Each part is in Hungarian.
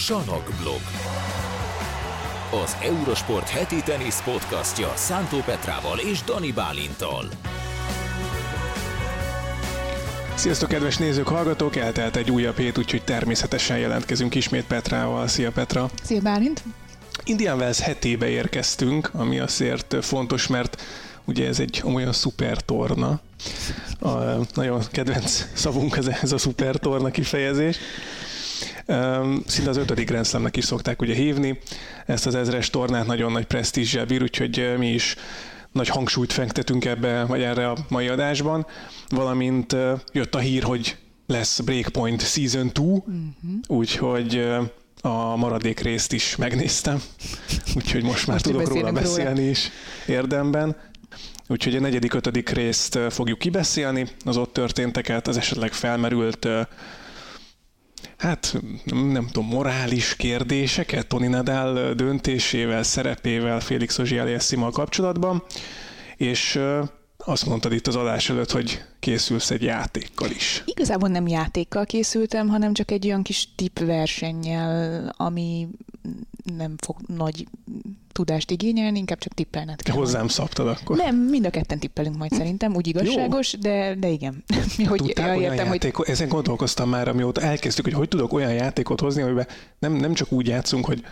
Sanok blog. Az Eurosport heti tenisz podcastja Szántó Petrával és Dani Bálintal. Sziasztok, kedves nézők, hallgatók! Eltelt egy újabb hét, úgyhogy természetesen jelentkezünk ismét Petrával. Szia Petra! Szia Bálint! Indian Wells hetébe érkeztünk, ami azért fontos, mert ugye ez egy olyan szuper torna. A nagyon kedvenc szavunk ez, ez a szuper torna kifejezés. Szinte az ötödik Grand Slamnek is szokták ugye hívni. Ezt az ezres tornát nagyon nagy presztízsel bír, úgyhogy mi is nagy hangsúlyt fektetünk ebbe, vagy erre a mai adásban, valamint jött a hír, hogy lesz Breakpoint Season 2, uh-huh. Mhm. úgyhogy a maradék részt is megnéztem, úgyhogy most már most tudok róla beszélni róla. is érdemben. Úgyhogy a negyedik, ötödik részt fogjuk kibeszélni, az ott történteket, az esetleg felmerült hát nem tudom, morális kérdéseket Toni Nadal döntésével, szerepével Félix Ozsiáliessimmal kapcsolatban, és azt mondtad itt az adás előtt, hogy készülsz egy játékkal is. Igazából nem játékkal készültem, hanem csak egy olyan kis tippversennyel, ami nem fog nagy tudást igényelni, inkább csak tippelned kell. Te hozzám szabtad akkor. Nem, mind a ketten tippelünk majd szerintem, úgy igazságos, de, de igen. Mi, hogy Tudták olyan értem, játék, hogy... Ezen gondolkoztam már, amióta elkezdtük, hogy hogy tudok olyan játékot hozni, amiben nem, nem csak úgy játszunk, hogy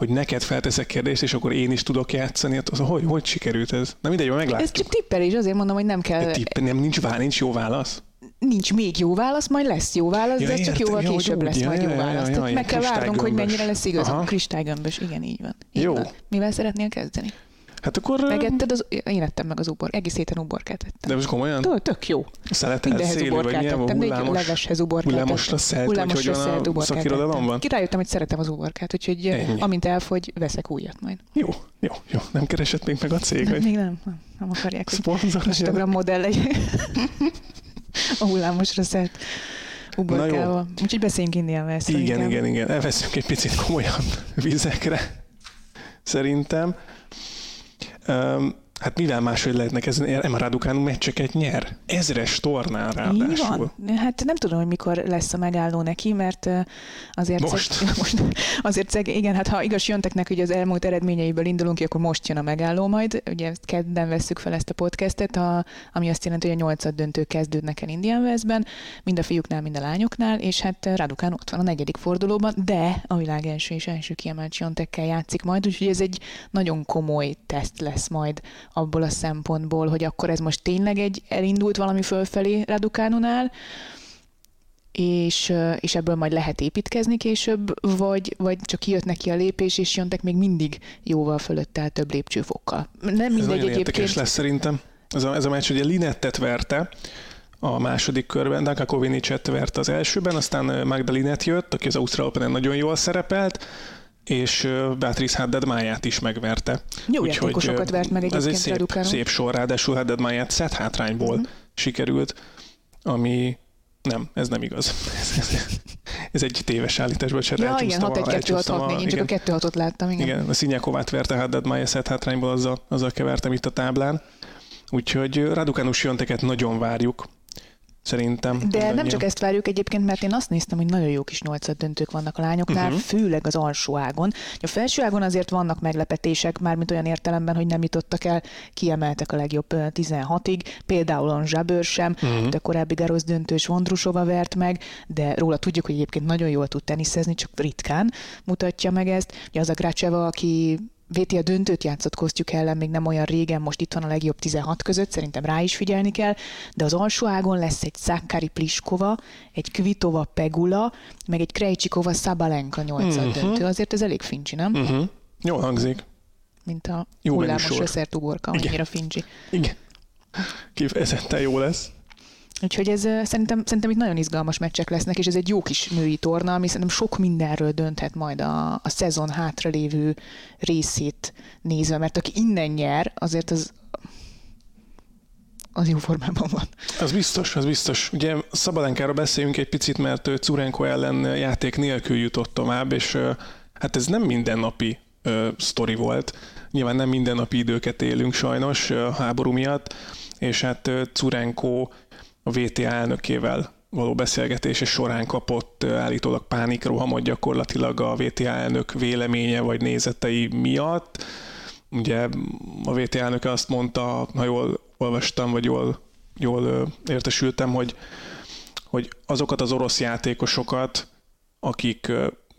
hogy neked felteszek kérdést, és akkor én is tudok játszani. Hát az, hogy, hogy sikerült ez? Na mindegy, meglátjuk. Ez csak tippelés, azért mondom, hogy nem kell... De tipp, nem, nincs, vá, nincs jó válasz? nincs még jó válasz, majd lesz jó válasz, ja, de ez csak jóval ja, később lesz ja, majd jó ja, válasz. Ja, ja, meg kell várnunk, hogy mennyire lesz igaz. Kristálygömbös, igen, így van. Így jó. Van. Mivel szeretnél kezdeni? Hát akkor... Megetted az... Én ettem meg az ubor. Egész héten uborkát ettem. De most komolyan? Tök, tök jó. Szélű, vagy milyen ettem, hullámos, leveshez uborkát Hullámosra szelt, hullámosra hogy van a szakirodalom van? Kirájöttem, hogy szeretem az uborkát, úgyhogy Ennyi. amint elfogy, veszek újat majd. Jó, jó, jó. Nem keresett még meg a cég, nem, Még nem, nem, nem akarják, hogy Instagram modell legyen. a hullámosra szelt uborkával. Úgyhogy beszéljünk Indiával. Igen, inkább. igen, igen. Elveszünk egy picit komolyabb vizekre, szerintem. Um, Hát mivel máshogy lehetnek ezen Emma Raducanu meccseket nyer? Ezres tornán ráadásul. Így van. Hát nem tudom, hogy mikor lesz a megálló neki, mert azért... Most. Szeg, most azért szeg, igen, hát ha igaz jöntek neki, hogy az elmúlt eredményeiből indulunk ki, akkor most jön a megálló majd. Ugye kedden vesszük fel ezt a podcastet, a, ami azt jelenti, hogy a nyolcad döntő kezdődnek el Indian Westben, mind a fiúknál, mind a lányoknál, és hát Raducanu ott van a negyedik fordulóban, de a világ első és első kiemelt Siontekkel játszik majd, úgyhogy ez egy nagyon komoly teszt lesz majd abból a szempontból, hogy akkor ez most tényleg egy elindult valami fölfelé Radukánunál, és, és ebből majd lehet építkezni később, vagy, vagy csak kijött neki a lépés, és jöntek még mindig jóval fölötte több lépcsőfokkal. Nem mindegy ez egyébként. lesz szerintem. Ez a, ez a meccs ugye Linettet verte, a második körben, Danka Kovinicet verte az elsőben, aztán Magdalinet jött, aki az Ausztrál Open nagyon jól szerepelt, és Beatrice Haddad máját is megverte. Jó Úgyhogy, játékosokat vert meg egyébként Ez egy szép, szép sor, ráadásul Haddad máját szett hátrányból uh-huh. sikerült, ami nem, ez nem igaz. ez egy téves állítás, bocsánat. Ja, igen, 6 1 2 6 6 4 én csak a 2 6 láttam. Igen, igen a Szinyakovát verte Haddad mája szett hátrányból, azzal, azzal kevertem itt a táblán. Úgyhogy Raducanus jönteket nagyon várjuk szerintem. De nem csak ezt várjuk egyébként, mert én azt néztem, hogy nagyon jó kis nyolcad döntők vannak a lányoknál, uh-huh. főleg az alsó ágon. A felső ágon azért vannak meglepetések, mármint olyan értelemben, hogy nem jutottak el, kiemeltek a legjobb 16-ig, például a Zsabőr sem, uh-huh. de korábbi Garosz döntős Vondrusova vert meg, de róla tudjuk, hogy egyébként nagyon jól tud teniszezni, csak ritkán mutatja meg ezt. Ugye az a Grácseva, aki VTA döntőt játszott Kosztjuk ellen még nem olyan régen, most itt van a legjobb 16 között, szerintem rá is figyelni kell, de az alsó ágon lesz egy Szákári Pliskova, egy Kvitova Pegula, meg egy Krejcsikova Szabalenka 8 uh-huh. döntő, azért ez elég fincsi, nem? Uh-huh. Jól hangzik. Mint a jó hullámos összert uborka, annyira fincsi. Igen. Kifejezetten jó lesz. Úgyhogy ez szerintem, szerintem itt nagyon izgalmas meccsek lesznek, és ez egy jó kis női torna, ami szerintem sok mindenről dönthet majd a, a szezon hátralévő részét nézve, mert aki innen nyer, azért az, az jó formában van. Az biztos, az biztos. Ugye Szabalenkára beszéljünk egy picit, mert ő Curenko ellen játék nélkül jutott tovább, és hát ez nem mindennapi ö, sztori volt. Nyilván nem mindennapi időket élünk sajnos a háború miatt, és hát Curenko a VTA elnökével való beszélgetése során kapott állítólag pánikrohamot gyakorlatilag a VTA elnök véleménye vagy nézetei miatt. Ugye a VTA elnöke azt mondta, ha jól olvastam, vagy jól, jól értesültem, hogy, hogy azokat az orosz játékosokat, akik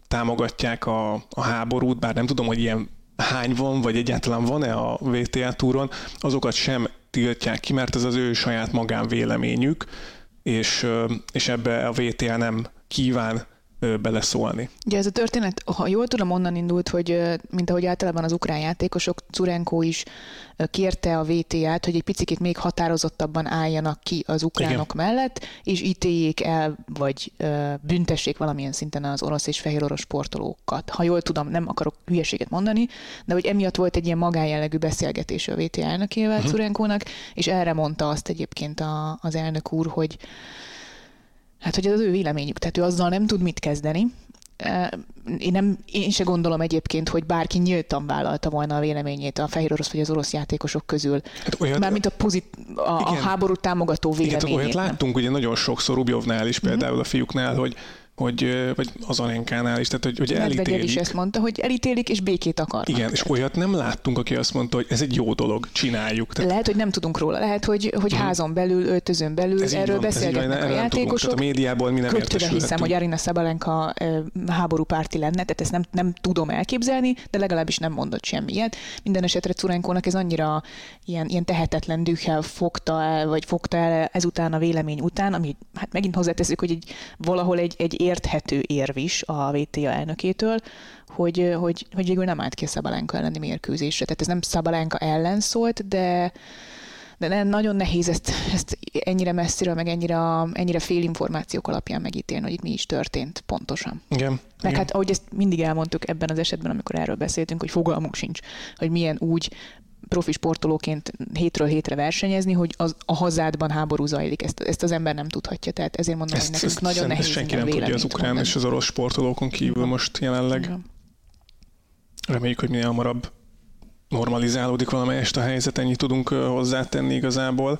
támogatják a, a háborút, bár nem tudom, hogy ilyen hány van, vagy egyáltalán van-e a VTA túron, azokat sem tiltják ki, mert ez az ő saját magánvéleményük, és, és ebbe a VTA nem kíván beleszólni. Ugye ez a történet, ha jól tudom, onnan indult, hogy mint ahogy általában az ukrán játékosok, Curenko is kérte a VTA-t, hogy egy picit még határozottabban álljanak ki az ukránok Igen. mellett, és ítéljék el, vagy büntessék valamilyen szinten az orosz és fehér orosz sportolókat. Ha jól tudom, nem akarok hülyeséget mondani, de hogy emiatt volt egy ilyen magánjellegű beszélgetés a VTA elnökével, uh-huh. Curenkónak, és erre mondta azt egyébként a, az elnök úr, hogy Hát, hogy ez az ő véleményük, tehát ő azzal nem tud mit kezdeni. Én, nem, én se gondolom egyébként, hogy bárki nyíltan vállalta volna a véleményét a fehér orosz vagy az orosz játékosok közül. Hát olyat, Mármint a, pozit, a, a háborút támogató véleményét. Igen, olyat láttunk ugye nagyon sokszor Rubjovnál is, például uh-huh. a fiúknál, hogy hogy, vagy az Arenkánál is, tehát hogy, hogy elítélik. is ezt mondta, hogy elítélik és békét akarnak. Igen, és olyat nem láttunk, aki azt mondta, hogy ez egy jó dolog, csináljuk. Tehát... Lehet, hogy nem tudunk róla, lehet, hogy, hogy hmm. házon belül, öltözön belül ez erről van, beszélgetnek ez a játékosok. Tudunk, a médiából mi nem hiszem, hogy Arina Szabalenka háborúpárti lenne, tehát ezt nem, nem tudom elképzelni, de legalábbis nem mondott semmiet. Minden esetre Curenkónak ez annyira ilyen, ilyen tehetetlen dühel fogta el, vagy fogta el ezután a vélemény után, ami hát megint hozzáteszük, hogy egy, valahol egy, egy érthető érv is a VTA elnökétől, hogy, hogy, hogy végül nem állt ki a Szabalenka elleni mérkőzésre. Tehát ez nem Szabalenka ellen szólt, de, de nagyon nehéz ezt, ezt ennyire messziről, meg ennyire, ennyire fél információk alapján megítélni, hogy itt mi is történt pontosan. Igen. Meg hát ahogy ezt mindig elmondtuk ebben az esetben, amikor erről beszéltünk, hogy fogalmunk sincs, hogy milyen úgy profi sportolóként hétről hétre versenyezni, hogy az, a hazádban háború zajlik. Ezt, ezt az ember nem tudhatja. Tehát ezért mondom, ezt, hogy nekünk ezt nagyon nehéz senki nem tudja az ukrán mondani. és az orosz sportolókon kívül most jelenleg. Igen. Reméljük, hogy minél hamarabb normalizálódik valamelyest a helyzet, ennyit tudunk hozzátenni igazából.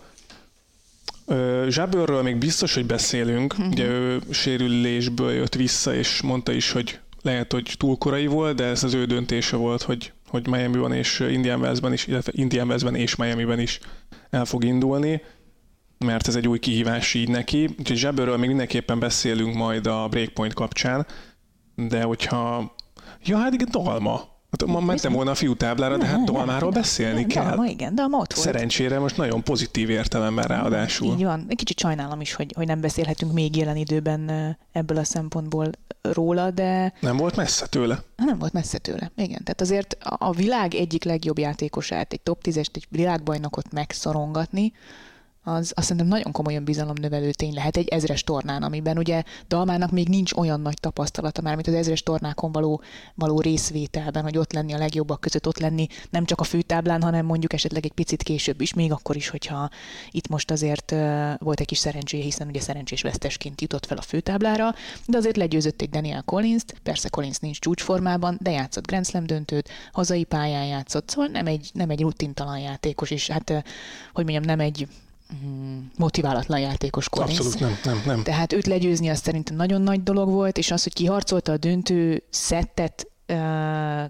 Zsábőrről még biztos, hogy beszélünk. Uh-huh. Ugye ő sérülésből jött vissza, és mondta is, hogy lehet, hogy túl korai volt, de ez az ő döntése volt, hogy hogy Miami-ban és Indian Wells-ben is, illetve Indian Wells-ben és Miami-ben is el fog indulni, mert ez egy új kihívás így neki. Úgyhogy Zsebőről még mindenképpen beszélünk majd a Breakpoint kapcsán, de hogyha... Ja, hát igen, Dalma. Hát ma mentem volna a fiútáblára, de hát Dalmáról beszélni kell. Dalma, igen, Dalma ott volt. Szerencsére most nagyon pozitív értelemben ráadásul. Így van. Egy kicsit sajnálom is, hogy, hogy nem beszélhetünk még jelen időben ebből a szempontból róla, de... Nem volt messze tőle? Nem volt messze tőle, igen. Tehát azért a világ egyik legjobb játékosát, egy top 10-est, egy világbajnokot megszorongatni, az azt szerintem nagyon komolyan bizalomnövelő tény lehet egy ezres tornán, amiben ugye Dalmának még nincs olyan nagy tapasztalata már, mint az ezres tornákon való, való részvételben, hogy ott lenni a legjobbak között, ott lenni nem csak a főtáblán, hanem mondjuk esetleg egy picit később is, még akkor is, hogyha itt most azért uh, volt egy kis szerencséje, hiszen ugye szerencsés vesztesként jutott fel a főtáblára, de azért legyőzött egy Daniel Collins-t, persze Collins nincs csúcsformában, de játszott Grand Slam döntőt, hazai pályán játszott, szóval nem egy, nem egy rutintalan játékos, és hát, uh, hogy mondjam, nem egy motiválatlan játékos Collins. Abszolút nem, nem, nem. Tehát őt legyőzni az szerintem nagyon nagy dolog volt, és az, hogy kiharcolta a döntő szettet uh,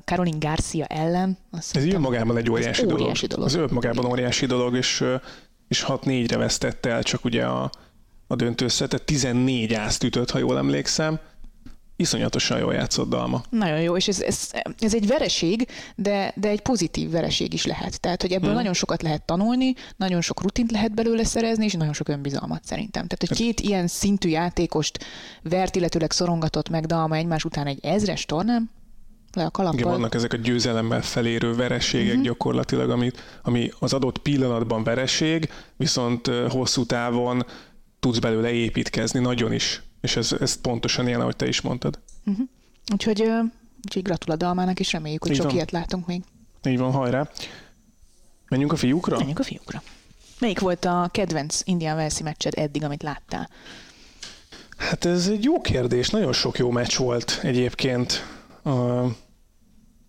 Caroline Garcia ellen. Ez önmagában egy óriási, óriási dolog. dolog. Ez önmagában óriási dolog, és, és 6-4-re vesztette el csak ugye a, a döntőszetet, 14 ázt ütött, ha jól emlékszem, iszonyatosan jól játszott Dalma. Nagyon jó, és ez, ez, ez egy vereség, de, de egy pozitív vereség is lehet. Tehát, hogy ebből hmm. nagyon sokat lehet tanulni, nagyon sok rutint lehet belőle szerezni, és nagyon sok önbizalmat szerintem. Tehát, hogy hát- két ilyen szintű játékost vert, illetőleg szorongatott meg Dalma egymás után egy ezres tornán, le a kalappal. Igen, vannak ezek a győzelemmel felérő vereségek uh-huh. gyakorlatilag, ami, ami az adott pillanatban vereség, viszont hosszú távon tudsz belőle építkezni nagyon is. És ez, ez pontosan ilyen, ahogy te is mondtad. Uh-huh. Úgyhogy, úgyhogy gratulál Dalmának, és reméljük, hogy Így sok van. ilyet látunk még. Így van, hajrá. Menjünk a fiúkra? Menjünk a fiúkra. Melyik volt a kedvenc Indian Velszi meccsed eddig, amit láttál? Hát ez egy jó kérdés. Nagyon sok jó meccs volt egyébként. Uh,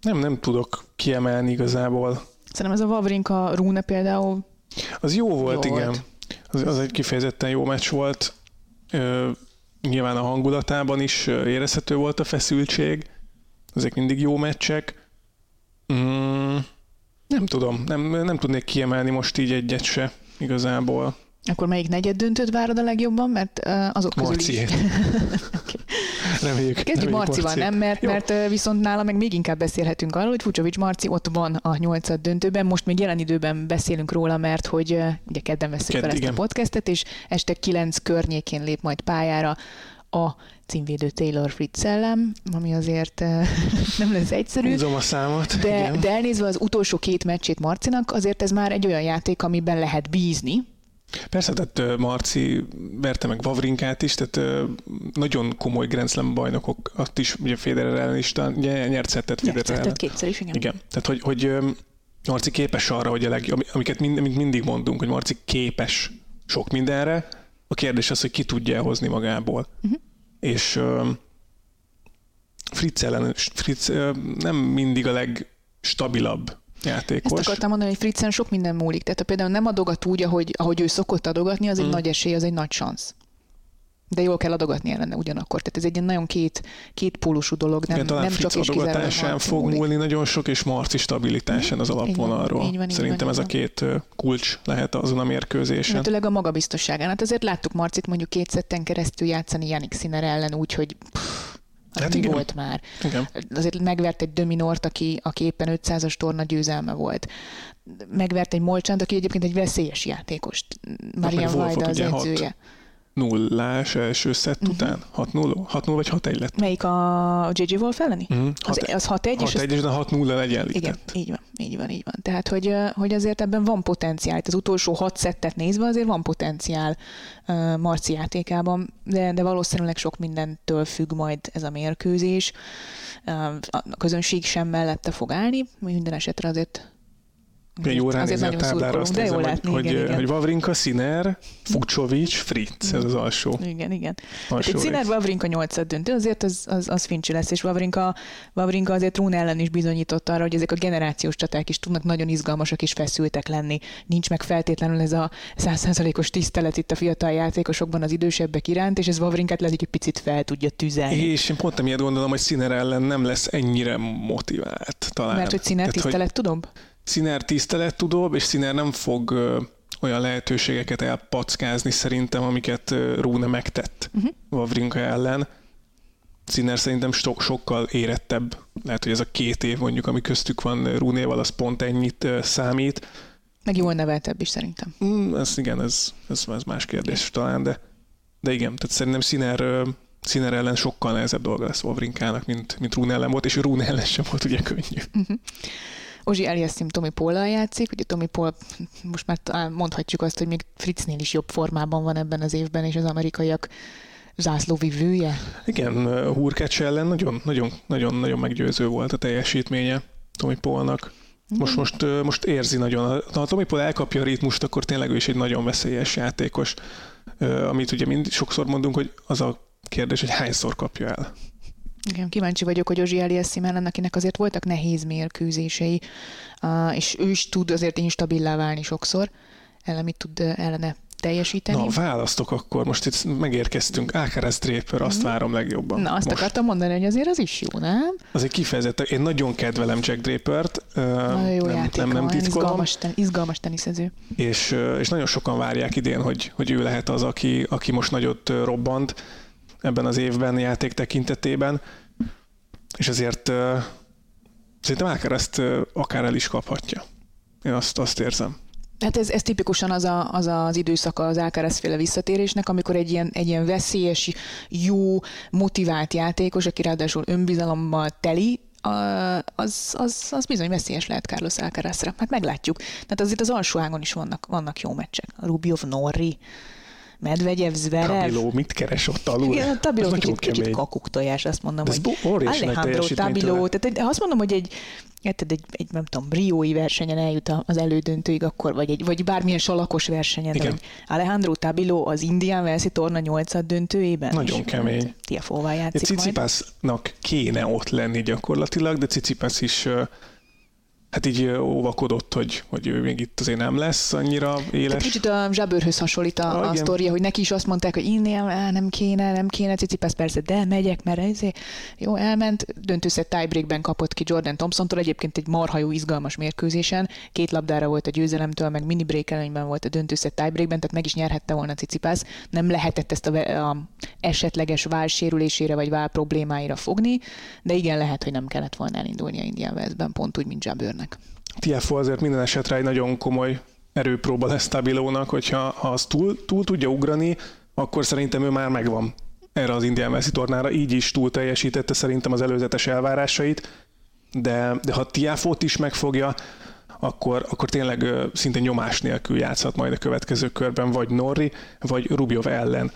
nem, nem tudok kiemelni igazából. Szerintem ez a Vavrinka Rune például az jó volt, jó igen. Volt. Az, az egy kifejezetten jó meccs volt. Ö, nyilván a hangulatában is érezhető volt a feszültség. Ezek mindig jó meccsek. Mm, nem tudom, nem, nem tudnék kiemelni most így egyet se igazából. Akkor melyik negyed döntőt várod a legjobban? Mert azok közül Marciét. is... Reméljük, Kezdjük reméljük Marcival, Marciét. nem? Mert, Jó. mert viszont nála meg még inkább beszélhetünk arról, hogy Fucsovics Marci ott van a nyolcad döntőben. Most még jelen időben beszélünk róla, mert hogy ugye kedden veszük Kedd, fel ezt igen. a podcastet, és este kilenc környékén lép majd pályára a címvédő Taylor Fritz ellen, ami azért nem lesz egyszerű. Húzom a számot. De, igen. de elnézve az utolsó két meccsét Marcinak, azért ez már egy olyan játék, amiben lehet bízni. Persze, tehát Marci verte meg Vavrinkát is, tehát nagyon komoly Grand Slam bajnokok, azt is, ugye Federer ellen is, nyert szettet Federer Nyert ellen. tehát kétszer is, igen. Igen, tehát hogy, hogy Marci képes arra, hogy a leg, ami- amiket mind, amit mindig mondunk, hogy Marci képes sok mindenre, a kérdés az, hogy ki tudja elhozni magából. Mhm. És Fritz ellen, Fritz nem mindig a legstabilabb játékos. Ezt akartam mondani, hogy Fritzen sok minden múlik. Tehát ha például nem adogat úgy, ahogy, ahogy ő szokott adogatni, az egy Mm. nagy esély, az egy nagy szansz. De jól kell adogatni ellene ugyanakkor. Tehát ez egy ilyen nagyon két, két pólusú dolog, nem, Igen, talán nem Fritz csak adogatásán fog múlik. múlni nagyon sok, és Marci stabilitásán az alapvonalról. így van, így Szerintem van, ez a így két kulcs lehet azon a mérkőzésen. Illetőleg a magabiztosságán. Hát azért láttuk Marcit mondjuk két szetten keresztül játszani Janik Sinner ellen úgy, hogy pff, hát, Hát mi igen. volt már. Igen. Azért megvert egy Dominort, aki, aki éppen 500-as torna győzelme volt. Megvert egy Molcsánt, aki egyébként egy veszélyes játékos. Marian Vajda az ugye hat. Edzője. Nullás első szett Mhm. után? 6-0? 6-0 vagy 6-1 lett? Melyik a JJ Wolf elleni? Mhm. Az, az 6-1, és 6-1, és de 6-0 egyenlített. igen, így van, így van, így van. Tehát, hogy, hogy azért ebben van potenciál. Itt az utolsó hat szettet nézve azért van potenciál uh, Marci játékában, de, de valószínűleg sok mindentől függ majd ez a mérkőzés. Uh, a közönség sem mellette fog állni, minden esetre azért Ránézni a nagyon táblára, azt de nézem, hogy, látni, hogy, igen, igen. hogy Vavrinka, Sziner, Fukcsovics, Fritz, ez az alsó. Igen, igen. Hát alsó egy Sziner. Vavrinka 8 döntő, azért az, az, az fincsi lesz, és Vavrinka, Vavrinka azért Rún ellen is bizonyította arra, hogy ezek a generációs csaták is tudnak nagyon izgalmasak és feszültek lenni. Nincs meg feltétlenül ez a százszázalékos tisztelet itt a fiatal játékosokban az idősebbek iránt, és ez Vavrinkát lehet, hogy egy picit fel tudja tüzelni. És én pont emiatt gondolom, hogy Sziner ellen nem lesz ennyire motivált talán. Mert hogy Sziner Tehát, hogy tisztelet tudom? Sziner tisztelettudóbb, és Sziner nem fog olyan lehetőségeket elpackázni szerintem, amiket Rune megtett Mhm. Vavrinka ellen. Sziner szerintem so- sokkal érettebb. Lehet, hogy ez a két év mondjuk, ami köztük van Rúnéval, az pont ennyit számít. Meg jól neveltebb is szerintem. Mm, ez igen, ez, ez, ez más kérdés talán, de, de igen, tehát szerintem Sziner, Sziner ellen sokkal nehezebb dolga lesz Vavrinkának, mint, mint Rune ellen volt, és Rune ellen sem volt ugye könnyű. Ozsi Eliassim Tomi Pollal játszik, ugye Tomi Paul most már talán mondhatjuk azt, hogy még Fritznél is jobb formában van ebben az évben, és az amerikaiak zászlóvivője. Igen, Hurkács ellen nagyon, nagyon, nagyon, nagyon meggyőző volt a teljesítménye Tomi Polnak. Most, most, most érzi nagyon. Ha Tomi Paul elkapja a ritmust, akkor tényleg ő is egy nagyon veszélyes játékos. Amit ugye mind sokszor mondunk, hogy az a kérdés, hogy hányszor kapja el. Igen, kíváncsi vagyok, hogy Ozsi Eliassim ellen, akinek azért voltak nehéz mérkőzései, és ő is tud azért instabilá válni sokszor, ellen mit tud eh, ellene teljesíteni. Na, választok akkor. Most itt megérkeztünk. Alcaraz Draper, azt várom legjobban. Na, azt most. akartam mondani, hogy azért az is jó, nem? Az egy kifejezetten, én nagyon kedvelem Jack Drapert, Nagyon jó nem, játék, nem, nem titkolom, izgalmas, ten, izgalmas teniszező. és, és nagyon sokan várják idén, hogy, hogy ő lehet az, aki, aki most nagyot robbant ebben az évben játék tekintetében, és ezért szerintem Alcarazt ö, akár el is kaphatja. Én azt, azt érzem. Hát ez, ez tipikusan az, a, az az időszaka az Alcaraz féle visszatérésnek, amikor egy ilyen, egy ilyen veszélyes, jó, motivált játékos, aki ráadásul önbizalommal teli, az, az, az bizony veszélyes lehet Carlos Alcarazra. Hát meglátjuk. Tehát azért az alsó ágon is vannak, vannak jó meccsek. Rubjov, Norri, Medvegyev, Zverev. Tabiló mit keres ott alul? Igen, a Tabiló Az kicsit, kicsit kakuktojás, azt mondom, ez hogy Alejandro tőle. tehát ha azt mondom, hogy egy, érted, egy, egy nem tudom, briói versenyen eljut az elődöntőig, akkor, vagy, egy, vagy bármilyen salakos versenyen, Igen. Alejandro Tabiló az Indian Velszi torna 8 döntőjében. Nagyon és, kemény. hát, Tiafóval játszik. Cicipásznak kéne ott lenni gyakorlatilag, de Cicipász is hát így óvakodott, hogy, hogy ő még itt azért nem lesz annyira éles. Tehát kicsit a zsábőrhöz hasonlít a, ah, a sztoria, hogy neki is azt mondták, hogy innél nem kéne, nem kéne, Cicipász persze, de megyek, mert ez jó, elment, döntőszett tiebreakben kapott ki Jordan Thompson-tól, egyébként egy marha jó, izgalmas mérkőzésen, két labdára volt a győzelemtől, meg mini break előnyben volt a döntőszett tiebreakben, tehát meg is nyerhette volna Cicipász, nem lehetett ezt a, a esetleges válsérülésére vagy vál problémáira fogni, de igen, lehet, hogy nem kellett volna elindulni a Indian Westben, pont úgy, mint Jabőrnek. TFO azért minden esetre egy nagyon komoly erőpróba lesz Tabilónak, hogyha ha az túl, túl tudja ugrani, akkor szerintem ő már megvan erre az Indian Wells tornára, így is túl teljesítette szerintem az előzetes elvárásait, de, de ha Tiafót is megfogja, akkor, akkor tényleg szinte nyomás nélkül játszhat majd a következő körben, vagy Norri, vagy Rubjov ellen.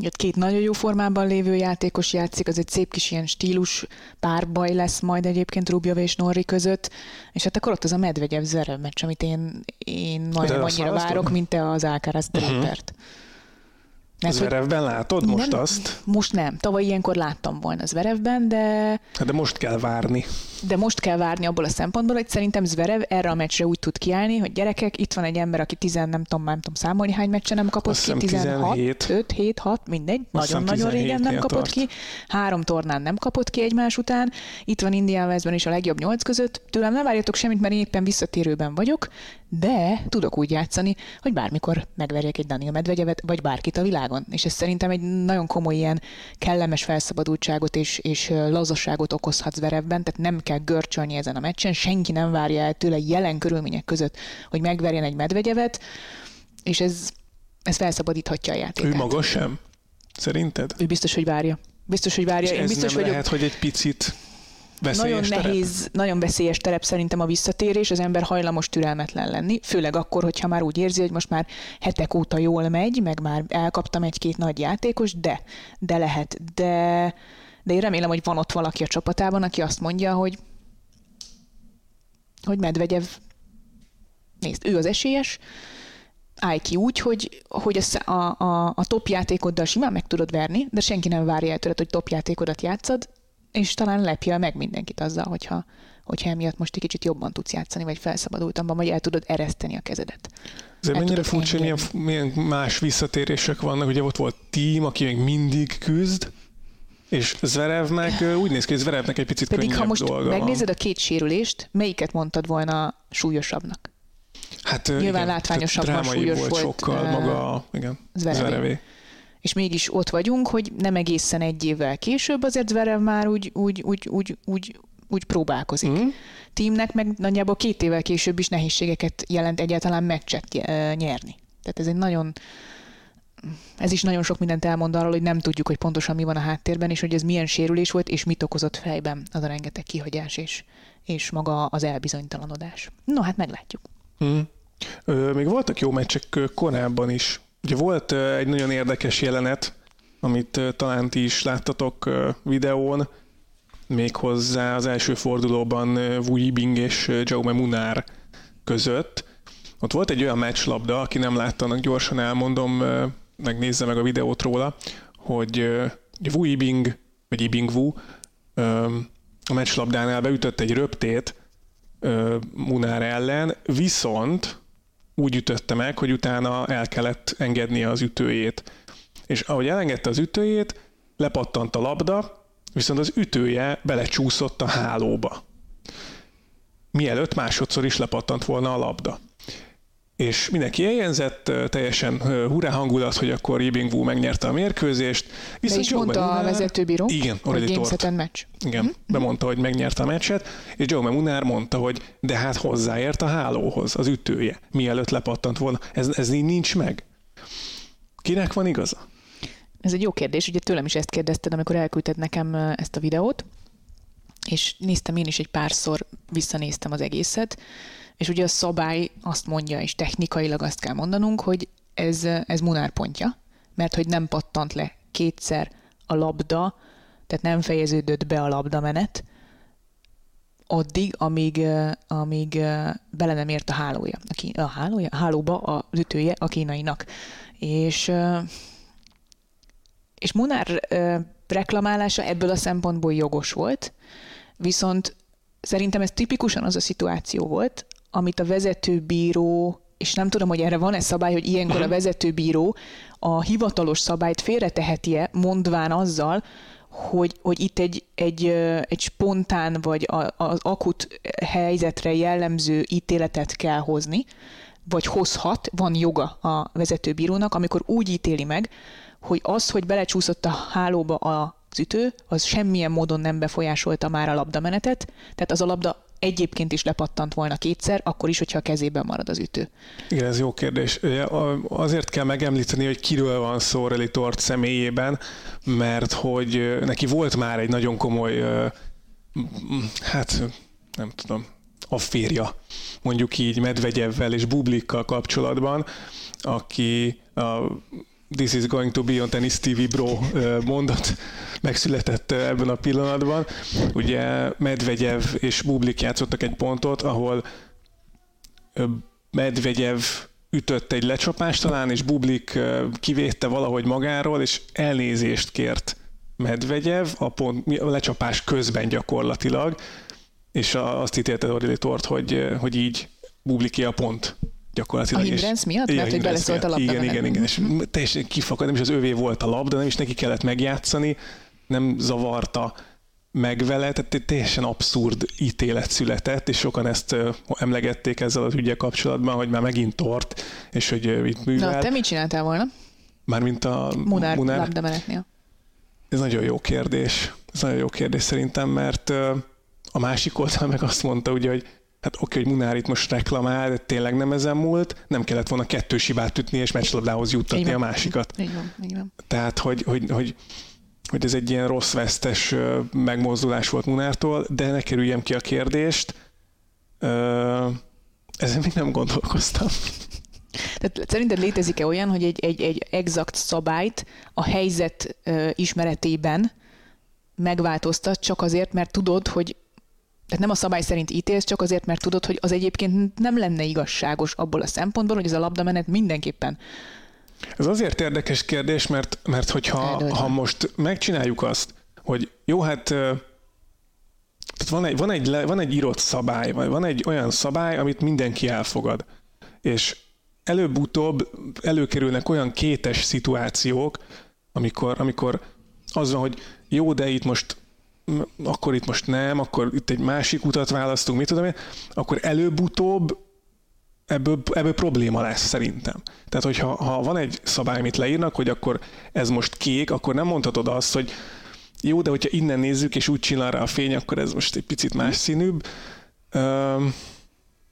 Itt két nagyon jó formában lévő játékos játszik, az egy szép kis ilyen stílus párbaj lesz majd egyébként Rubjov és Norri között, és hát akkor ott az a Medvegyev Zverev meccs, amit én, én nagyon annyira várok, mint te az Alcaraz uh-huh. Mert, Zverevben látod most nem, azt? Most nem. Tavaly ilyenkor láttam volna Zverevben, de... Hát de most kell várni. De most kell várni abból a szempontból, hogy szerintem Zverev erre a meccsre úgy tud kiállni, hogy gyerekek, itt van egy ember, aki 10, nem tudom, nem tudom számolni, hány meccse nem kapott azt ki, 16, 5, 7, 6, mindegy, nagyon-nagyon régen nem kapott tart. ki, három tornán nem kapott ki egymás után, itt van Indian Westben is a legjobb nyolc között, tőlem nem várjatok semmit, mert én éppen visszatérőben vagyok, de tudok úgy játszani, hogy bármikor megverjek egy Daniel Medvegyevet, vagy bárkit a világon. És ez szerintem egy nagyon komoly ilyen kellemes felszabadultságot és, és lazaságot okozhat Zverevben, tehát nem kell görcsölni ezen a meccsen, senki nem várja el tőle jelen körülmények között, hogy megverjen egy Medvegyevet, és ez, ez felszabadíthatja a játékot. Ő maga sem? Szerinted? Ő biztos, hogy várja. Biztos, hogy várja. És Én ez biztos nem vagyok... lehet, hogy egy picit Veszélyes nagyon terep. nehéz, nagyon veszélyes terep szerintem a visszatérés, az ember hajlamos türelmetlen lenni, főleg akkor, hogyha már úgy érzi, hogy most már hetek óta jól megy, meg már elkaptam egy-két nagy játékos, de, de lehet, de, de én remélem, hogy van ott valaki a csapatában, aki azt mondja, hogy hogy Medvegyev, nézd, ő az esélyes, állj ki úgy, hogy, hogy a, a, a top játékoddal simán meg tudod verni, de senki nem várja el tőled, hogy top játékodat játszad, és talán lepje meg mindenkit azzal, hogyha, hogyha emiatt most egy kicsit jobban tudsz játszani, vagy felszabadultabban, vagy el tudod ereszteni a kezedet. Ez mennyire furcsa, milyen, milyen más visszatérések vannak. Ugye ott volt Team, aki még mindig küzd, és Zverevnek úgy néz ki, hogy Zverevnek egy picit Pedig ha most dolga megnézed van. a két sérülést, melyiket mondtad volna súlyosabbnak? Hát Nyilván igen, látványosabban súlyos volt, volt sokkal maga, igen, Zverevé. Zverevé és mégis ott vagyunk, hogy nem egészen egy évvel később azért Zverev már úgy, úgy, úgy, úgy, úgy, úgy próbálkozik. Mm. Teamnek meg nagyjából két évvel később is nehézségeket jelent egyáltalán meccset nyerni. Tehát ez egy nagyon, ez is nagyon sok mindent elmond arról, hogy nem tudjuk, hogy pontosan mi van a háttérben, és hogy ez milyen sérülés volt, és mit okozott fejben az a rengeteg kihagyás, és, és maga az elbizonytalanodás. No, hát meglátjuk. Mm. Ö, még voltak jó meccsek korábban is. Ugye volt egy nagyon érdekes jelenet, amit talán ti is láttatok videón, méghozzá az első fordulóban Wu Yibing és Jaume Munar között. Ott volt egy olyan meccslabda, aki nem látta, annak gyorsan elmondom, megnézze meg a videót róla, hogy Wu Yibing, vagy Yibing Wu a meccslabdánál beütött egy röptét Munár ellen, viszont úgy ütötte meg, hogy utána el kellett engednie az ütőjét. És ahogy elengedte az ütőjét, lepattant a labda, viszont az ütője belecsúszott a hálóba. Mielőtt másodszor is lepattant volna a labda. És mindenki eljenzett, teljesen hurrá hangulat, hogy akkor Yibing Wu megnyerte a mérkőzést. Viszont De is mondta Munár, a vezetőbíró, igen, hogy game meccs. Igen, mm-hmm. bemondta, hogy megnyerte a meccset, és Joe Munár mondta, hogy de hát hozzáért a hálóhoz, az ütője, mielőtt lepattant volna. Ez, ez így nincs meg. Kinek van igaza? Ez egy jó kérdés, ugye tőlem is ezt kérdezted, amikor elküldted nekem ezt a videót, és néztem én is egy párszor, visszanéztem az egészet, és ugye a szabály azt mondja, és technikailag azt kell mondanunk, hogy ez, ez Munár pontja, mert hogy nem pattant le kétszer a labda, tehát nem fejeződött be a labda menet, addig, amíg, amíg bele nem ért a hálója, a, a hálója, a hálóba az ütője a kínainak. És, és Munár reklamálása ebből a szempontból jogos volt, viszont szerintem ez tipikusan az a szituáció volt, amit a vezetőbíró, és nem tudom, hogy erre van-e szabály, hogy ilyenkor a Mhm. vezetőbíró a hivatalos szabályt félreteheti-e, mondván azzal, hogy, hogy itt egy, egy, egy spontán vagy a- az akut helyzetre jellemző ítéletet kell hozni, vagy hozhat, van joga a vezetőbírónak, amikor úgy ítéli meg, hogy az, hogy belecsúszott a hálóba az ütő, az semmilyen módon nem befolyásolta már a labdamenetet, tehát az a labda egyébként is lepattant volna kétszer, akkor is, hogyha a kezében marad az ütő. Igen, ez jó kérdés. Ugye, a- Azért kell megemlíteni, hogy kiről van szó Reli Tort személyében, mert hogy neki volt már egy nagyon komoly, hát nem tudom, afférja, mondjuk így Medvegyevvel és Bublikkal kapcsolatban, aki a This is going to be on tennis TV bro mondat megszületett ebben a pillanatban. Ugye Medvegyev és Bublik játszottak egy pontot, ahol Medvegyev ütött egy lecsapást talán, és Bublik kivédte valahogy magáról, és elnézést kért Medvegyev a, pont, a lecsapás közben gyakorlatilag, és azt ítélte Orili Tort, hogy, hogy így Bubliké a pont gyakorlatilag. A hindrance miatt? Mert hogy beleszólt a labda Igen, igen, igen, és teljesen kifakad, nem is az övé volt a labda, nem is neki kellett megjátszani, nem zavarta meg vele, tehát egy teljesen abszurd ítélet született, és sokan ezt emlegették ezzel az ügyel kapcsolatban, hogy már megint tort, és hogy itt művel. Na, te mit csináltál volna? Mármint a Munár, Munár. labdamenetnél. Ez nagyon jó kérdés. Ez nagyon jó kérdés szerintem, mert a másik oldal meg azt mondta, ugye, hogy hát oké, hogy Munár itt most reklamál, de tényleg nem ezen múlt, nem kellett volna kettős hibát ütni és meccslabdához juttatni a másikat. Így van, így van. Tehát, hogy, hogy, hogy, hogy ez egy ilyen rossz vesztes megmozdulás volt Munártól, de ne kerüljem ki a kérdést. Ezen még nem gondolkoztam. Tehát szerinted létezik-e olyan, hogy egy, egy, egy exakt szabályt a helyzet ismeretében megváltoztat csak azért, mert tudod, hogy tehát nem a szabály szerint ítélsz, csak azért, mert tudod, hogy az egyébként nem lenne igazságos abból a szempontból, hogy ez a labdamenet mindenképpen Ez azért érdekes kérdés, mert, mert hogyha Eldőlve. ha most megcsináljuk azt, hogy jó, hát tehát van egy, van, egy, van egy írott szabály, vagy van egy olyan szabály, amit mindenki elfogad. És előbb-utóbb előkerülnek olyan kétes szituációk, amikor, amikor az van, hogy jó, de itt most akkor itt most nem, akkor itt egy másik utat választunk, mit tudom én, akkor előbb-utóbb ebből, ebből probléma lesz szerintem. Tehát, hogyha ha van egy szabály, amit leírnak, hogy akkor ez most kék, akkor nem mondhatod azt, hogy jó, de hogyha innen nézzük, és úgy csinál rá a fény, akkor ez most egy picit más színűbb. Öm,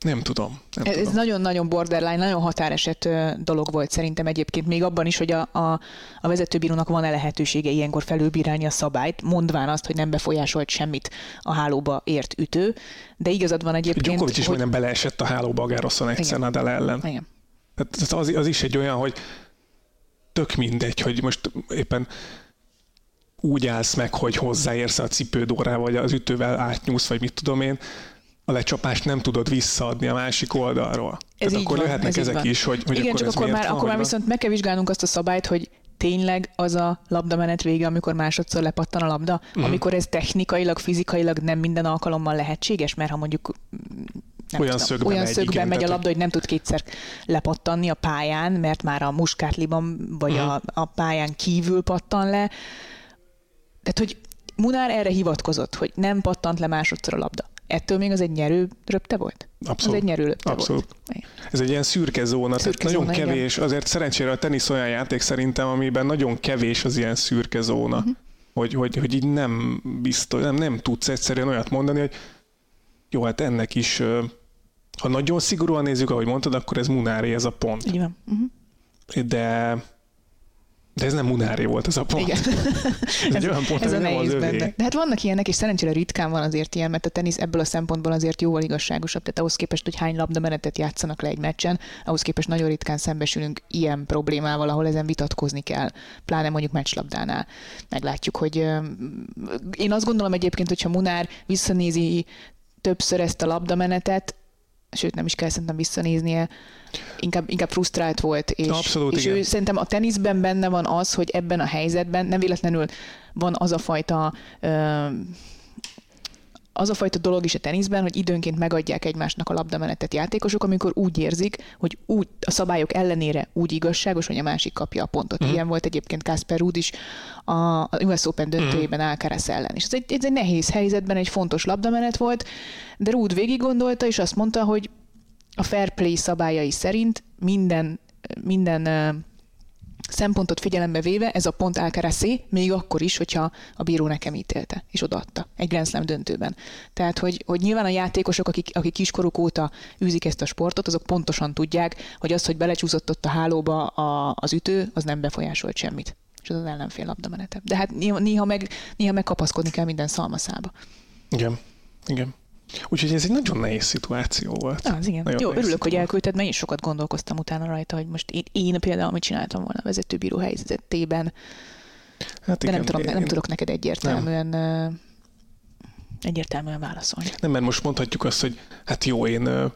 nem tudom. Nem Ez tudom. nagyon-nagyon borderline, nagyon határeset dolog volt szerintem egyébként, még abban is, hogy a, a, a vezetőbírónak van-e lehetősége ilyenkor felülbírálni a szabályt, mondván azt, hogy nem befolyásolt semmit a hálóba ért ütő, de igazad van egyébként, Djokovic is hogy... majdnem beleesett a hálóba a Gároszon egyszer. Nadal ellen. Igen. Tehát az, az is egy olyan, hogy tök mindegy, hogy most éppen úgy állsz meg, hogy hozzáérsz a cipődórával, vagy az ütővel átnyúlsz, vagy mit tudom én, a lecsapást nem tudod visszaadni a másik oldalról. Ez Tehát akkor van, jöhetnek ez ezek van. is, hogy, hogy Igen, akkor csak ez akkor már, van, akkor már viszont meg kell vizsgálnunk azt a szabályt, hogy tényleg az a labdamenet vége, amikor másodszor lepattan a labda, Mhm. uh-huh. amikor ez technikailag, fizikailag nem minden alkalommal lehetséges, mert ha mondjuk mm, nem Olyan tudom, szögben olyan megy, szögben igen, megy a labda, hogy nem tud kétszer lepattanni a pályán, mert már a muskátliban vagy Mhm. uh-huh. a, a pályán kívül pattan le. Tehát, hogy Munár erre hivatkozott, hogy nem pattant le másodszor a labda. Ettől még az egy nyerő röpte volt? Abszolút. Az egy nyerő röpte Abszolút. volt. Igen. Ez egy ilyen szürke zóna, Szürke tehát nagyon zóna, igen. kevés, azért szerencsére a tenisz olyan játék szerintem, amiben nagyon kevés az ilyen szürke zóna, Mhm. uh-huh. hogy, hogy, hogy így nem biztos, nem, nem tudsz egyszerűen olyat mondani, hogy jó, hát ennek is, ha nagyon szigorúan nézzük, ahogy mondtad, akkor ez Munári ez a pont. Így van. Uh-huh. De, de ez nem Munári volt ez a pont. Igen. Ez egy olyan pont, ez a nem az nehéz övé. benne. De hát vannak ilyenek, és szerencsére ritkán van azért ilyen, mert a tenisz ebből a szempontból azért jóval igazságosabb. Tehát ahhoz képest, hogy hány labdamenetet játszanak le egy meccsen, ahhoz képest nagyon ritkán szembesülünk ilyen problémával, ahol ezen vitatkozni kell. Pláne mondjuk meccslabdánál. Meglátjuk, hogy én azt gondolom egyébként, hogyha Munár visszanézi többször ezt a labdamenetet, sőt nem is kell szerintem visszanéznie, inkább, inkább frusztrált volt, és, Abszolút, és igen. ő szerintem a teniszben benne van az, hogy ebben a helyzetben nem véletlenül van az a fajta ö, az a fajta dolog is a teniszben, hogy időnként megadják egymásnak a labdamenetet játékosok, amikor úgy érzik, hogy úgy a szabályok ellenére úgy igazságos, hogy a másik kapja a pontot. Mm. Ilyen volt egyébként Kasper Ruud is a, a US Open döntőjében mm. Alcaraz ellen. És ez egy, ez egy nehéz helyzetben egy fontos labdamenet volt, de Ruud végig gondolta, és azt mondta, hogy a fair play szabályai szerint minden, minden szempontot figyelembe véve ez a pont Alcarazé, még akkor is, hogyha a bíró nekem ítélte, és odaadta egy Grand Slam döntőben. Tehát, hogy, hogy nyilván a játékosok, akik, akik kiskoruk óta űzik ezt a sportot, azok pontosan tudják, hogy az, hogy belecsúszott ott a hálóba a, az ütő, az nem befolyásolt semmit. És az az ellenfél labdamenete. De hát néha, néha, meg, néha meg kapaszkodni kell minden szalmaszába. Igen, igen. Úgyhogy ez egy nagyon nehéz szituáció volt. Az igen. Nagyon Jó, örülök, szituáció. hogy elküldted, mert én sokat gondolkoztam utána rajta, hogy most én, én például mit csináltam volna a vezetőbíró helyzetében. Hát de igen, nem, tudom, én, nem tudok neked egyértelműen nem. egyértelműen válaszolni. Nem, mert most mondhatjuk azt, hogy hát jó, én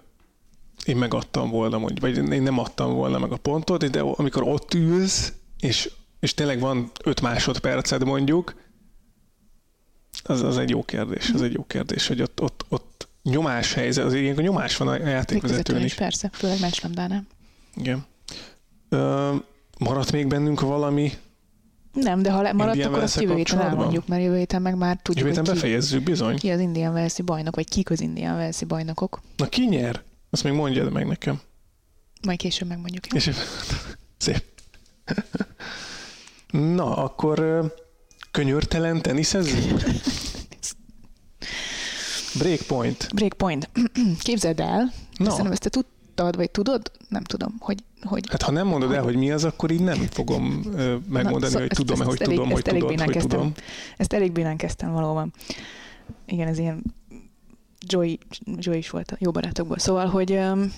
én megadtam volna, vagy én nem adtam volna meg a pontot, de amikor ott ülsz, és, és tényleg van öt másodperced mondjuk, az, az egy jó kérdés, az egy jó kérdés, hogy ott, ott, ott nyomás helyzet, az ilyen nyomás van a játékvezetőn is. Persze, főleg meccslabdánál. Igen. Ö, maradt még bennünk valami nem, de ha le, maradt, Indian akkor azt jövő héten elmondjuk, mert jövő héten meg már tudjuk, Jövő héten befejezzük, bizony. Ki az Indian Velszi bajnok, vagy kik az Indian Velszi bajnokok. Na ki nyer? Azt még mondjad meg nekem. Majd később megmondjuk. Később. Szép. Na, akkor könyörtelen teniszezni? Breakpoint. Breakpoint. Képzeld el, no. szerintem ezt te tudtad, vagy tudod? Nem tudom, hogy, hogy... Hát ha nem mondod hogy... el, hogy mi az, akkor így nem fogom megmondani, Na, hogy tudom-e, hogy elég, tudom, hogy tudom, hogy kezdtem, tudom. Ezt elég bénán kezdtem valóban. Igen, ez ilyen Joy, Joy is volt a jó barátokból. Szóval, hogy um,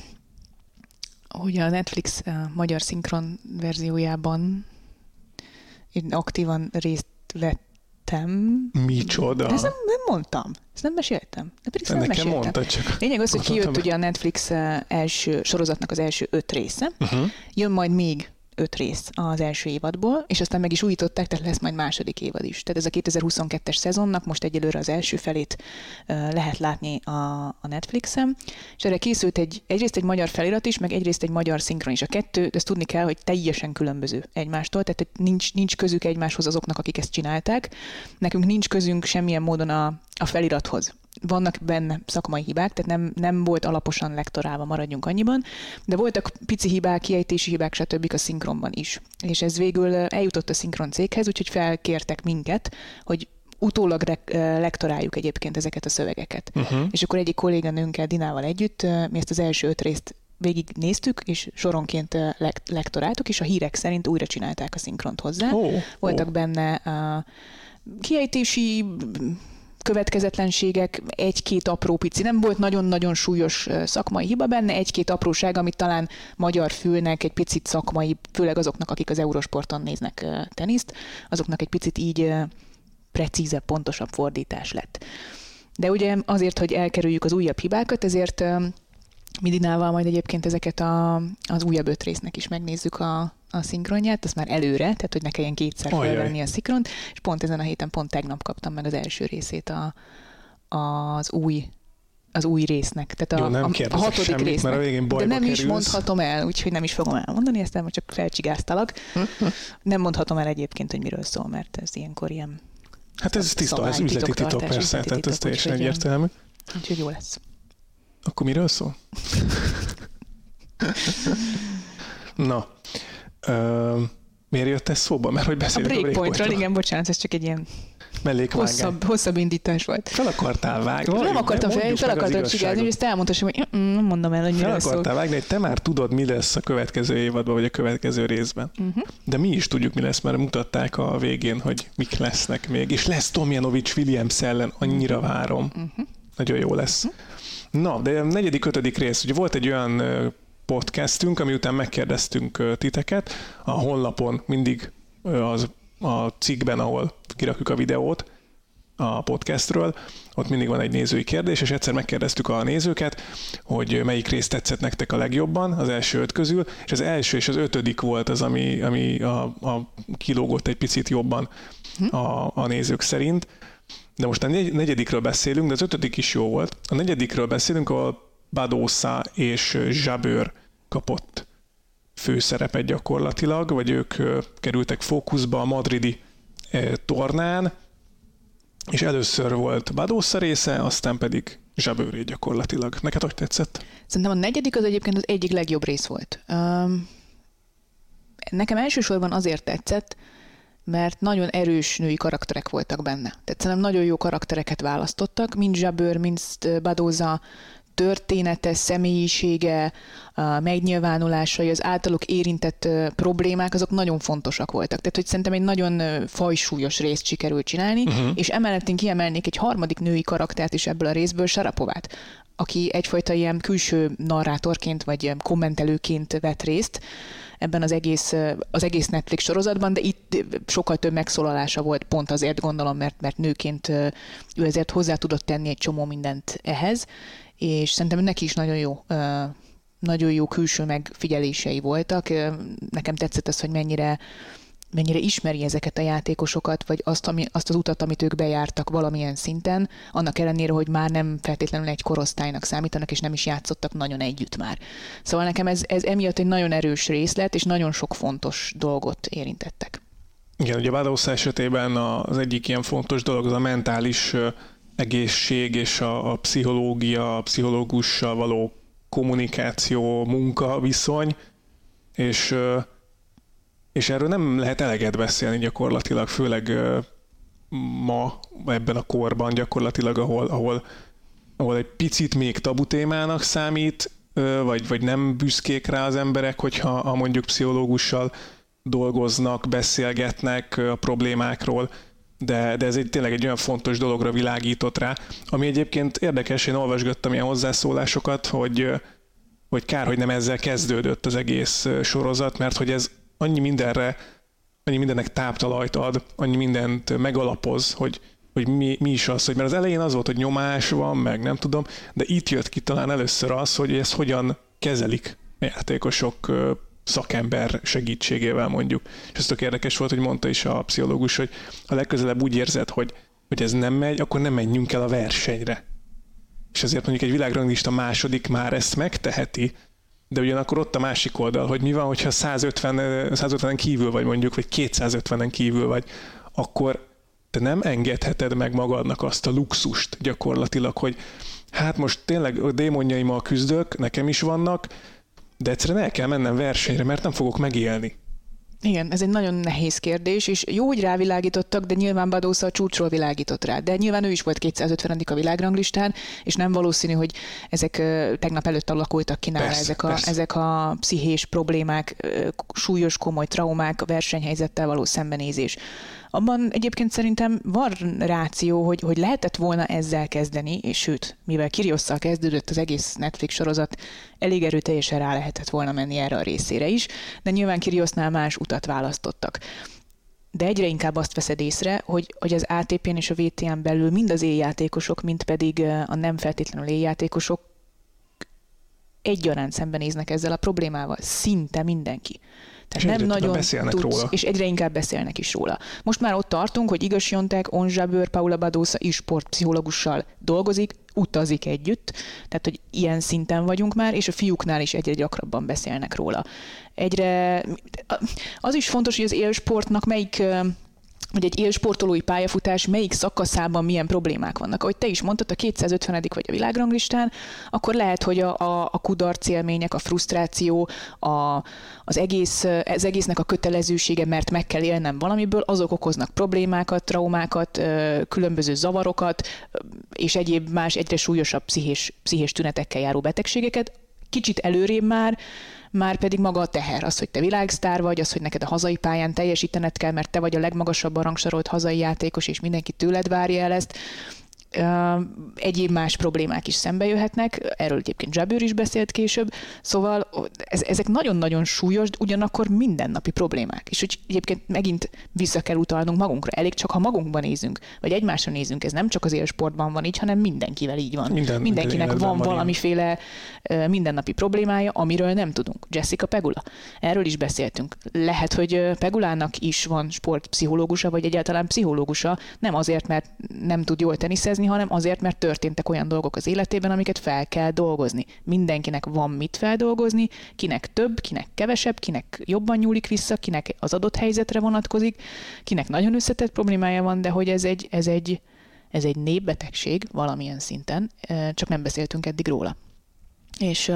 hogy a Netflix magyar szinkron verziójában én aktívan részt vettem. Micsoda? De ezt nem, nem mondtam. Ezt nem meséltem. De pedig nem nekem mondtad csak. Lényeg az, hogy kijött ugye a Netflix eh, első sorozatnak az első öt része. Uh-huh. Jön majd még öt rész az első évadból, és aztán meg is újították, tehát lesz majd második évad is. Tehát ez a 2022-es szezonnak most egyelőre az első felét lehet látni a, a Netflixen, és erre készült egy, egyrészt egy magyar felirat is, meg egyrészt egy magyar szinkron is. A kettő, de ezt tudni kell, hogy teljesen különböző egymástól, tehát nincs, nincs közük egymáshoz azoknak, akik ezt csinálták. Nekünk nincs közünk semmilyen módon a, a felirathoz vannak benne szakmai hibák, tehát nem, nem volt alaposan lektorálva, maradjunk annyiban, de voltak pici hibák, kiejtési hibák, stb. a szinkronban is. És ez végül eljutott a szinkron céghez, úgyhogy felkértek minket, hogy utólag lektoráljuk egyébként ezeket a szövegeket. Uh-huh. És akkor egyik kolléganőnkkel, Dinával együtt mi ezt az első öt részt végig néztük, és soronként lektoráltuk, és a hírek szerint újra csinálták a szinkront hozzá. Oh, Voltak oh. benne a kiejtési következetlenségek, egy-két apró pici, nem volt nagyon-nagyon súlyos szakmai hiba benne, egy-két apróság, amit talán magyar fülnek egy picit szakmai, főleg azoknak, akik az Eurosporton néznek teniszt, azoknak egy picit így precízebb, pontosabb fordítás lett. De ugye azért, hogy elkerüljük az újabb hibákat, ezért Midinával majd egyébként ezeket a, az újabb öt résznek is megnézzük a, a szinkronját, azt már előre, tehát hogy ne kelljen kétszer felvenni a szinkront, és pont ezen a héten, pont tegnap kaptam meg az első részét a, az új az új résznek, tehát a, Jó, nem a, a hatodik semmit, résznek. Mert a végén De nem kerülsz. is mondhatom el, úgyhogy nem is fogom elmondani, ezt most csak felcsigáztalak. nem mondhatom el egyébként, hogy miről szól, mert ez ilyenkor ilyen Hát ez tiszta, ez üzleti titok persze, tehát ez teljesen egyértelmű. Úgyhogy jó lesz. Akkor miről szól? Na, ö, miért jött ez szóba? Mert hogy beszélünk a breakpointról. igen, bocsánat, ez csak egy ilyen Hosszabb, hosszabb indítás volt. Fel akartál vágni. Nem akartam fel, fel akartam csigázni, hogy ezt elmondhassam, hogy mm, nem mondom el, hogy miről Fel akartál vágni, hogy te már tudod, mi lesz a következő évadban, vagy a következő részben. Uh-huh. De mi is tudjuk, mi lesz, mert mutatták a végén, hogy mik lesznek még. És lesz Tomjanovics Williams ellen, annyira uh-huh. várom. Uh-huh. Nagyon jó lesz. Uh-huh. Na, de a negyedik, ötödik rész, ugye volt egy olyan podcastünk, ami után megkérdeztünk titeket, a honlapon mindig az a cikkben, ahol kirakjuk a videót a podcastről, ott mindig van egy nézői kérdés, és egyszer megkérdeztük a nézőket, hogy melyik rész tetszett nektek a legjobban, az első öt közül, és az első és az ötödik volt az, ami, ami a, a kilógott egy picit jobban hm. a, a nézők szerint. De most a negyedikről beszélünk, de az ötödik is jó volt. A negyedikről beszélünk, ahol Badosa és Zsabőr kapott főszerepet gyakorlatilag, vagy ők kerültek fókuszba a madridi tornán, és először volt Badosa része, aztán pedig Zsabőré gyakorlatilag. Neked hogy tetszett? Szerintem a negyedik az egyébként az egyik legjobb rész volt. Um, nekem elsősorban azért tetszett, mert nagyon erős női karakterek voltak benne. Tehát szerintem nagyon jó karaktereket választottak, mind Zsabőr, mind Badóza története, személyisége, megnyilvánulásai, az általuk érintett problémák, azok nagyon fontosak voltak. Tehát, hogy szerintem egy nagyon fajsúlyos részt sikerült csinálni, uh-huh. és emellett én kiemelnék egy harmadik női karaktert is ebből a részből, Sarapovát, aki egyfajta ilyen külső narrátorként vagy kommentelőként vett részt ebben az egész, az egész Netflix sorozatban, de itt sokkal több megszólalása volt, pont azért gondolom, mert, mert nőként ő ezért hozzá tudott tenni egy csomó mindent ehhez, és szerintem neki is nagyon jó nagyon jó külső megfigyelései voltak. Nekem tetszett az, hogy mennyire mennyire ismeri ezeket a játékosokat, vagy azt, ami, azt az utat, amit ők bejártak valamilyen szinten, annak ellenére, hogy már nem feltétlenül egy korosztálynak számítanak, és nem is játszottak nagyon együtt már. Szóval nekem ez, ez emiatt egy nagyon erős részlet, és nagyon sok fontos dolgot érintettek. Igen, ugye Badaus esetében az egyik ilyen fontos dolog az a mentális egészség és a, a pszichológia, a pszichológussal való kommunikáció, munka, viszony, és, és erről nem lehet eleget beszélni gyakorlatilag, főleg ma, ebben a korban gyakorlatilag, ahol, ahol, ahol egy picit még tabu témának számít, vagy, vagy nem büszkék rá az emberek, hogyha ha mondjuk pszichológussal dolgoznak, beszélgetnek a problémákról, de, de ez egy, tényleg egy olyan fontos dologra világított rá, ami egyébként érdekes, én olvasgattam ilyen hozzászólásokat, hogy, hogy kár, hogy nem ezzel kezdődött az egész sorozat, mert hogy ez annyi mindenre, annyi mindennek táptalajt ad, annyi mindent megalapoz, hogy, hogy mi, mi is az, hogy mert az elején az volt, hogy nyomás van, meg nem tudom, de itt jött ki talán először az, hogy ezt hogyan kezelik a játékosok szakember segítségével mondjuk. És ez tök érdekes volt, hogy mondta is a pszichológus, hogy ha legközelebb úgy érzed, hogy, hogy ez nem megy, akkor nem menjünk el a versenyre. És ezért mondjuk egy világranglista második már ezt megteheti, de ugyanakkor ott a másik oldal, hogy mi van, hogyha 150, 150-en kívül vagy mondjuk, vagy 250-en kívül vagy, akkor te nem engedheted meg magadnak azt a luxust gyakorlatilag, hogy hát most tényleg a démonjaimmal küzdök, nekem is vannak, de egyszerűen el kell mennem versenyre, mert nem fogok megélni. Igen, ez egy nagyon nehéz kérdés, és jó, hogy rávilágítottak, de nyilván Badósza a csúcsról világított rá. De nyilván ő is volt 250 a világranglistán, és nem valószínű, hogy ezek tegnap előtt alakultak ki nála, persze, ezek, a, ezek a pszichés problémák, súlyos, komoly traumák, a versenyhelyzettel való szembenézés. Abban egyébként szerintem van ráció, hogy, hogy lehetett volna ezzel kezdeni, és sőt, mivel Kiriosszal kezdődött az egész Netflix sorozat, elég erőteljesen rá lehetett volna menni erre a részére is, de nyilván Kiriosznál más utat választottak de egyre inkább azt veszed észre, hogy, hogy az ATP-n és a VTN belül mind az éjjátékosok, mind pedig a nem feltétlenül éjjátékosok egyaránt szembenéznek ezzel a problémával. Szinte mindenki. Tehát nem nagyon beszélnek tudsz, róla. És egyre inkább beszélnek is róla. Most már ott tartunk, hogy Igaz Jontek, Onzsabőr, Paula Badosa is sportpszichológussal dolgozik, utazik együtt, tehát hogy ilyen szinten vagyunk már, és a fiúknál is egyre gyakrabban beszélnek róla. Egyre, az is fontos, hogy az élsportnak melyik hogy egy élsportolói pályafutás melyik szakaszában milyen problémák vannak. Ahogy te is mondtad, a 250 vagy a világranglistán, akkor lehet, hogy a, a, a kudarc élmények, a frusztráció, a, az, egész, az egésznek a kötelezősége, mert meg kell élnem valamiből, azok okoznak problémákat, traumákat, különböző zavarokat, és egyéb más egyre súlyosabb pszichés, pszichés tünetekkel járó betegségeket. Kicsit előrébb már már pedig maga a teher, az, hogy te világsztár vagy, az, hogy neked a hazai pályán teljesítened kell, mert te vagy a legmagasabban rangsorolt hazai játékos, és mindenki tőled várja el ezt, egyéb más problémák is szembe jöhetnek, erről egyébként Zsabőr is beszélt később, szóval ez, ezek nagyon-nagyon súlyos, ugyanakkor mindennapi problémák. És hogy egyébként megint vissza kell utalnunk magunkra. Elég csak, ha magunkban nézünk, vagy egymásra nézünk, ez nem csak az élsportban van így, hanem mindenkivel így van. Minden, Mindenkinek van, van valamiféle ilyen. mindennapi problémája, amiről nem tudunk. Jessica Pegula. Erről is beszéltünk. Lehet, hogy Pegulának is van sportpszichológusa, vagy egyáltalán pszichológusa, nem azért, mert nem tud jól teniszezni, hanem azért, mert történtek olyan dolgok az életében, amiket fel kell dolgozni. Mindenkinek van mit feldolgozni, kinek több, kinek kevesebb, kinek jobban nyúlik vissza, kinek az adott helyzetre vonatkozik, kinek nagyon összetett problémája van, de hogy ez egy, ez egy, ez egy népbetegség valamilyen szinten, csak nem beszéltünk eddig róla. És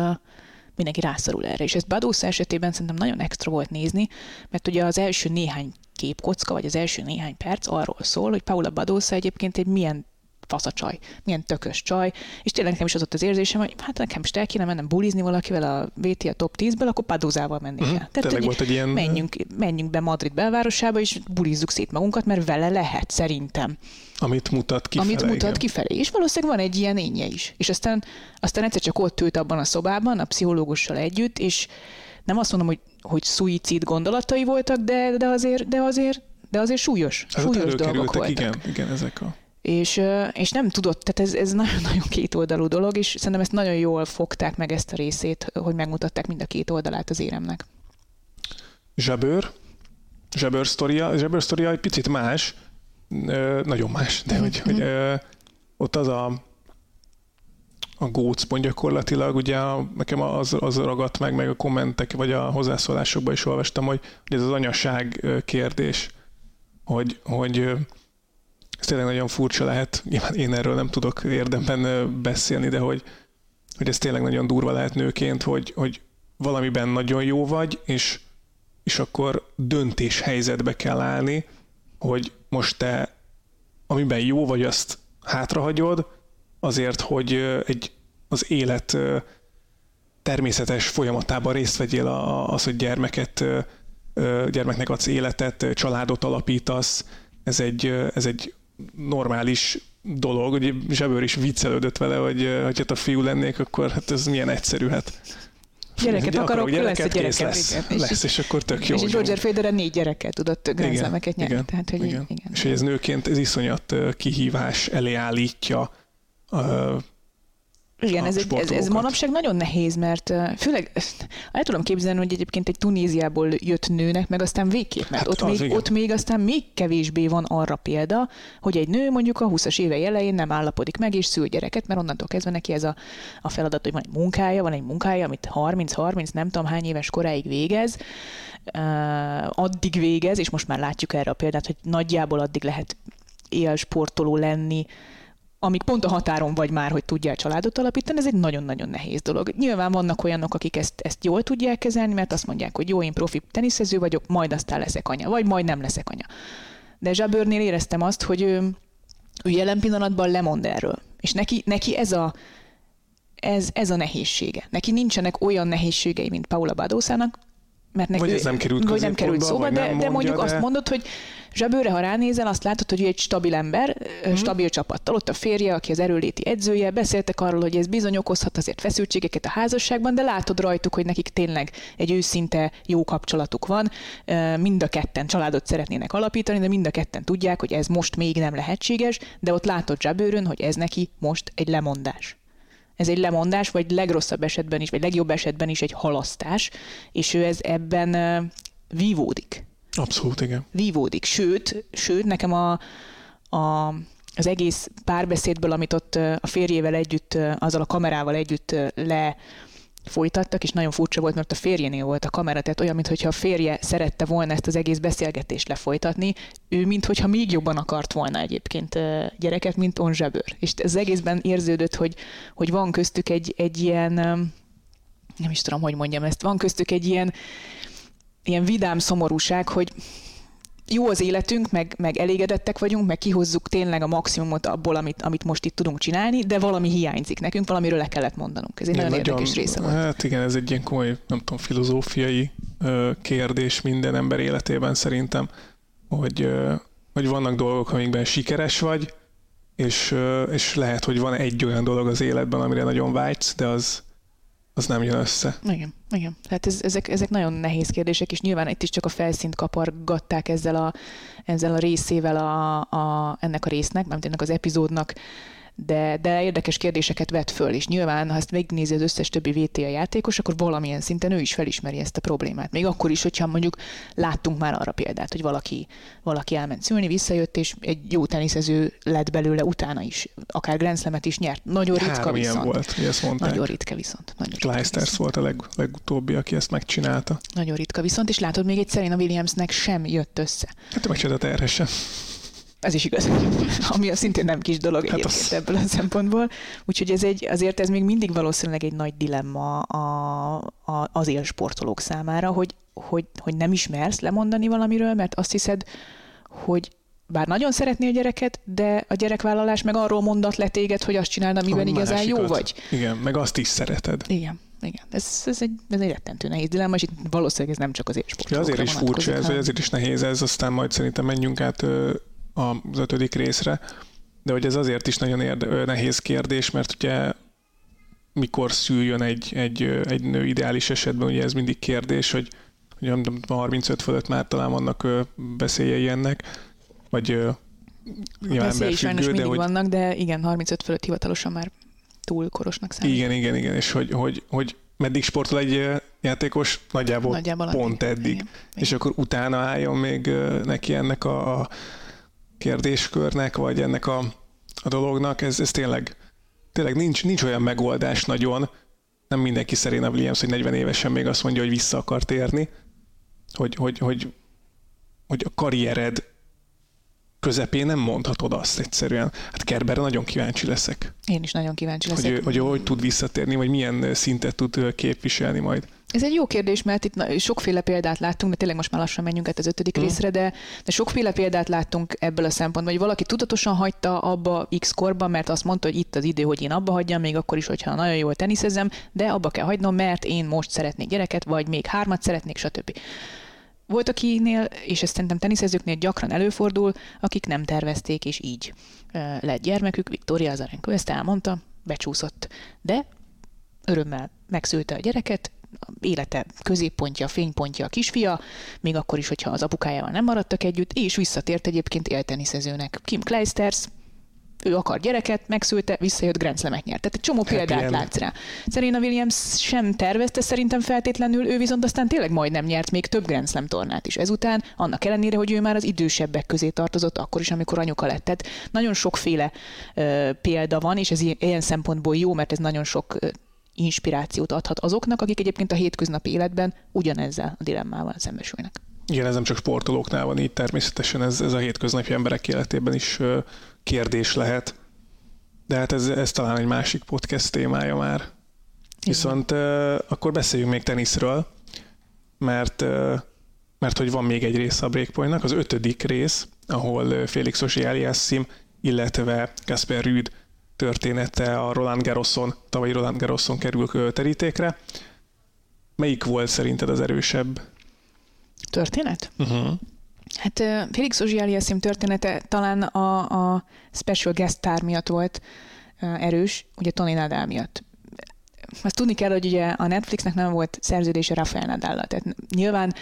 mindenki rászorul erre. És ezt Badósz esetében szerintem nagyon extra volt nézni, mert ugye az első néhány képkocka, vagy az első néhány perc arról szól, hogy Paula Badosa egyébként egy milyen fasz a csaj, milyen tökös csaj, és tényleg nekem is az ott az érzésem, hogy hát nekem is el kéne mennem bulizni valakivel a VT a top 10-ből, akkor Padózával mennék uh-huh. el. Tehát, hogy volt egy ilyen... menjünk, menjünk be Madrid belvárosába, és bulizzuk szét magunkat, mert vele lehet, szerintem. Amit mutat kifelé. Amit mutat igen. kifelé. És valószínűleg van egy ilyen énje is. És aztán, aztán egyszer csak ott ült abban a szobában, a pszichológussal együtt, és nem azt mondom, hogy, hogy szuicid gondolatai voltak, de, de azért, de azért de azért súlyos, Ez súlyos dolgok voltak. Igen, igen, ezek a és, és nem tudott, tehát ez, ez nagyon-nagyon kétoldalú dolog, és szerintem ezt nagyon jól fogták meg ezt a részét, hogy megmutatták mind a két oldalát az éremnek. Zsebőr, Zsebőr sztoria, Zsebőr sztoria egy picit más, nagyon más, de hogy, hogy mm-hmm. ott az a a gócpont gyakorlatilag, ugye nekem az, az ragadt meg, meg a kommentek, vagy a hozzászólásokban is olvastam, hogy, hogy ez az anyaság kérdés, hogy, hogy ez tényleg nagyon furcsa lehet. Nyilván én erről nem tudok érdemben beszélni, de hogy, hogy ez tényleg nagyon durva lehet nőként, hogy, hogy valamiben nagyon jó vagy, és, és akkor döntés helyzetbe kell állni, hogy most te amiben jó vagy, azt hátrahagyod, azért, hogy egy, az élet természetes folyamatában részt vegyél az, hogy gyermeket, gyermeknek adsz életet, családot alapítasz, ez egy, ez egy normális dolog, hogy Zsebőr is viccelődött vele, hogy, hogy hát a fiú lennék, akkor hát ez milyen egyszerű, hát Gyereket akarok, gyereket, lesz a gyereket. Lesz, igen. lesz, és, és akkor tök jó. És Roger Federer négy gyereket tudott grenzlemeket nyerni. Igen, Tehát, hogy igen. igen. És ez nőként ez iszonyat kihívás elé állítja igen, ez, egy, ez, ez manapság nagyon nehéz, mert főleg el tudom képzelni, hogy egyébként egy Tunéziából jött nőnek, meg aztán végképp, mert hát ott, még, igen. ott még aztán még kevésbé van arra példa, hogy egy nő mondjuk a 20-as éve elején nem állapodik meg és szül gyereket, mert onnantól kezdve neki ez a, a feladat, hogy van egy munkája, van egy munkája, amit 30-30, nem tudom hány éves koráig végez, uh, addig végez, és most már látjuk erre a példát, hogy nagyjából addig lehet élsportoló lenni, amíg pont a határon vagy már, hogy tudjál családot alapítani, ez egy nagyon-nagyon nehéz dolog. Nyilván vannak olyanok, akik ezt, ezt jól tudják kezelni, mert azt mondják, hogy jó, én profi teniszező vagyok, majd aztán leszek anya, vagy majd nem leszek anya. De Zsabőrnél éreztem azt, hogy ő, ő jelen pillanatban lemond erről. És neki, neki ez a ez, ez a nehézsége. Neki nincsenek olyan nehézségei, mint Paula Badószának, mert neki, vagy ez nem került, vagy nem került szóba, de, mondja, de mondjuk de... azt mondod, hogy Zsebőre, ha ránézel, azt látod, hogy ő egy stabil ember, mm-hmm. stabil csapattal. Ott a férje, aki az erőléti edzője, beszéltek arról, hogy ez bizony okozhat azért feszültségeket a házasságban, de látod rajtuk, hogy nekik tényleg egy őszinte jó kapcsolatuk van. Mind a ketten családot szeretnének alapítani, de mind a ketten tudják, hogy ez most még nem lehetséges, de ott látod Zsebőrön, hogy ez neki most egy lemondás ez egy lemondás, vagy legrosszabb esetben is, vagy legjobb esetben is egy halasztás, és ő ez ebben vívódik. Abszolút, igen. Vívódik. Sőt, sőt nekem a, a, az egész párbeszédből, amit ott a férjével együtt, azzal a kamerával együtt le folytattak, és nagyon furcsa volt, mert a férjénél volt a kamera, tehát olyan, mintha a férje szerette volna ezt az egész beszélgetést lefolytatni, ő mintha még jobban akart volna egyébként gyereket, mint On. És az egészben érződött, hogy, hogy van köztük egy, egy ilyen, nem is tudom, hogy mondjam ezt, van köztük egy ilyen, ilyen vidám szomorúság, hogy jó az életünk, meg, meg elégedettek vagyunk, meg kihozzuk tényleg a maximumot abból, amit, amit most itt tudunk csinálni, de valami hiányzik nekünk, valamiről le kellett mondanunk. Ez egy nagyon, nagyon érdekes része volt. Hát igen, ez egy ilyen komoly, nem tudom, filozófiai ö, kérdés minden ember életében szerintem, hogy, ö, hogy vannak dolgok, amikben sikeres vagy, és, és lehet, hogy van egy olyan dolog az életben, amire nagyon vágysz, de az, az nem jön össze. Igen, igen. Tehát ez, ezek, ezek nagyon nehéz kérdések, és nyilván itt is csak a felszínt kapargatták ezzel a, ezzel a részével a, a, ennek a résznek, mert ennek az epizódnak, de, de érdekes kérdéseket vet föl, és nyilván, ha ezt megnézi az összes többi VTA játékos, akkor valamilyen szinten ő is felismeri ezt a problémát. Még akkor is, hogyha mondjuk láttunk már arra példát, hogy valaki, valaki elment szülni, visszajött, és egy jó teniszező lett belőle utána is, akár Grand is nyert. Nagyon ritka Három viszont. ilyen volt, ezt mondták. Nagyon ritka viszont. Nagyon ritka Clijsters viszont. volt a leg, legutóbbi, aki ezt megcsinálta. Nagyon ritka viszont, és látod, még egy Serena Williamsnek sem jött össze. Hát megcsinálta terhesen. Ez is igaz. Ami a szintén nem kis dolog Hát egyébként az- ebből a szempontból. Úgyhogy ez egy, azért ez még mindig valószínűleg egy nagy dilemma a, a, az élsportolók számára, hogy, hogy, hogy nem ismersz lemondani valamiről, mert azt hiszed, hogy bár nagyon szeretné a gyereket, de a gyerekvállalás meg arról mondat le téged, hogy azt csináld, amiben A igazán jó vagy. Igen, meg azt is szereted. Igen, igen. Ez, ez, egy, ez egy rettentő nehéz dilemma, és itt valószínűleg ez nem csak az Ja, élsportolókra azért is furcsa ez, vagy ezért is nehéz ez, aztán majd szerintem menjünk át ö, az ötödik részre, de hogy ez azért is nagyon érde, nehéz kérdés, mert ugye mikor szüljön egy, egy, egy nő ideális esetben, ugye ez mindig kérdés, hogy, hogy nem tudom, 35 fölött már talán vannak beszéljei ennek, vagy nyilván Veszélyei sajnos emberfüggő, de mindig hogy vannak, de igen, 35 fölött hivatalosan már túl korosnak számít. igen, igen, igen, és hogy, hogy, hogy meddig sportol egy játékos, nagyjából, Nagyjából pont addig. eddig. Igen. és akkor utána álljon még neki ennek a, a kérdéskörnek, vagy ennek a, a dolognak, ez, ez tényleg, tényleg nincs, nincs olyan megoldás nagyon, nem mindenki Serena Williams, hogy 40 évesen még azt mondja, hogy vissza akar térni, hogy, hogy, hogy, hogy a karriered közepén nem mondhatod azt egyszerűen. Hát Kerberre nagyon kíváncsi leszek, Én is nagyon kíváncsi hogy, leszek. hogy ő hogy tud visszatérni, vagy milyen szintet tud képviselni majd. Ez egy jó kérdés, mert itt na- sokféle példát láttunk, de tényleg most már lassan menjünk át az ötödik Mhm. részre, de, de sokféle példát láttunk ebből a szempontból, hogy valaki tudatosan hagyta abba X korban, mert azt mondta, hogy itt az idő, hogy én abba hagyjam, még akkor is, hogyha nagyon jól teniszezem, de abba kell hagynom, mert én most szeretnék gyereket, vagy még hármat szeretnék, stb. Volt akinél, és ez szerintem teniszezőknél gyakran előfordul, akik nem tervezték, és így lett gyermekük. Viktória Azarenko ezt elmondta, becsúszott. De örömmel megszülte a gyereket, élete középpontja, fénypontja a kisfia, még akkor is, hogyha az apukájával nem maradtak együtt, és visszatért egyébként élteniszezőnek. Kim Kleisters, ő akar gyereket, megszülte, visszajött Grand Slam-et nyert. Tehát egy csomó Happy példát end. látsz rá. Serena Williams sem tervezte szerintem feltétlenül, ő viszont aztán tényleg majdnem nyert még több Grand Slam tornát is ezután, annak ellenére, hogy ő már az idősebbek közé tartozott, akkor is, amikor anyuka lett. Tehát nagyon sokféle ö, példa van, és ez i- ilyen szempontból jó, mert ez nagyon sok ö, inspirációt adhat azoknak, akik egyébként a hétköznapi életben ugyanezzel a dilemmával szembesülnek. Igen, ez nem csak sportolóknál van így, természetesen ez, ez a hétköznapi emberek életében is kérdés lehet. De hát ez, ez talán egy másik podcast témája már. Viszont ö, akkor beszéljünk még teniszről, mert, mert hogy van még egy része a Breakpointnak, az ötödik rész, ahol Félix Auger-Aliassime, illetve Kasper Rüd története a Roland Garroson, tavalyi Roland Garroson kerül terítékre. Melyik volt szerinted az erősebb? Történet? Uh-huh. Hát Felix Ozsialiasszim története talán a, a special guest star miatt volt erős, ugye Tony Nadal miatt. Azt tudni kell, hogy ugye a Netflixnek nem volt szerződése Rafael nadal tehát nyilván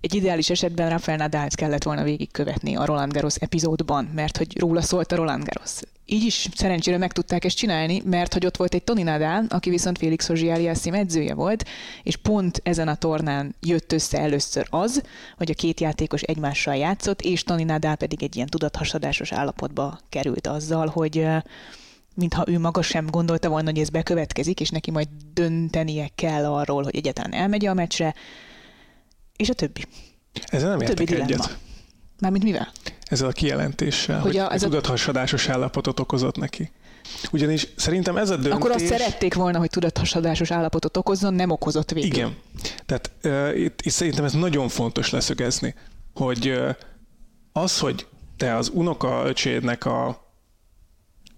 egy ideális esetben Rafael nadal kellett volna végigkövetni a Roland Garros epizódban, mert hogy róla szólt a Roland Garros. Így is szerencsére meg tudták ezt csinálni, mert hogy ott volt egy Tony Nadal, aki viszont Félix Auger-Aliassime edzője volt, és pont ezen a tornán jött össze először az, hogy a két játékos egymással játszott, és Tony Nadal pedig egy ilyen tudathasadásos állapotba került azzal, hogy mintha ő maga sem gondolta volna, hogy ez bekövetkezik, és neki majd döntenie kell arról, hogy egyáltalán elmegy a meccsre, és a többi. Ezzel nem Többi értek dilemma. egyet. Mármint mivel? Ezzel a kijelentéssel, Hogy hogy, a- ez a- tudathasadásos állapotot okozott neki. Ugyanis szerintem ez a döntés... Akkor azt szerették volna, hogy tudathasadásos állapotot okozzon, nem okozott végül. Igen. Tehát uh, itt, itt szerintem ez nagyon fontos leszögezni, hogy uh, az, hogy te az unoka öcsédnek a,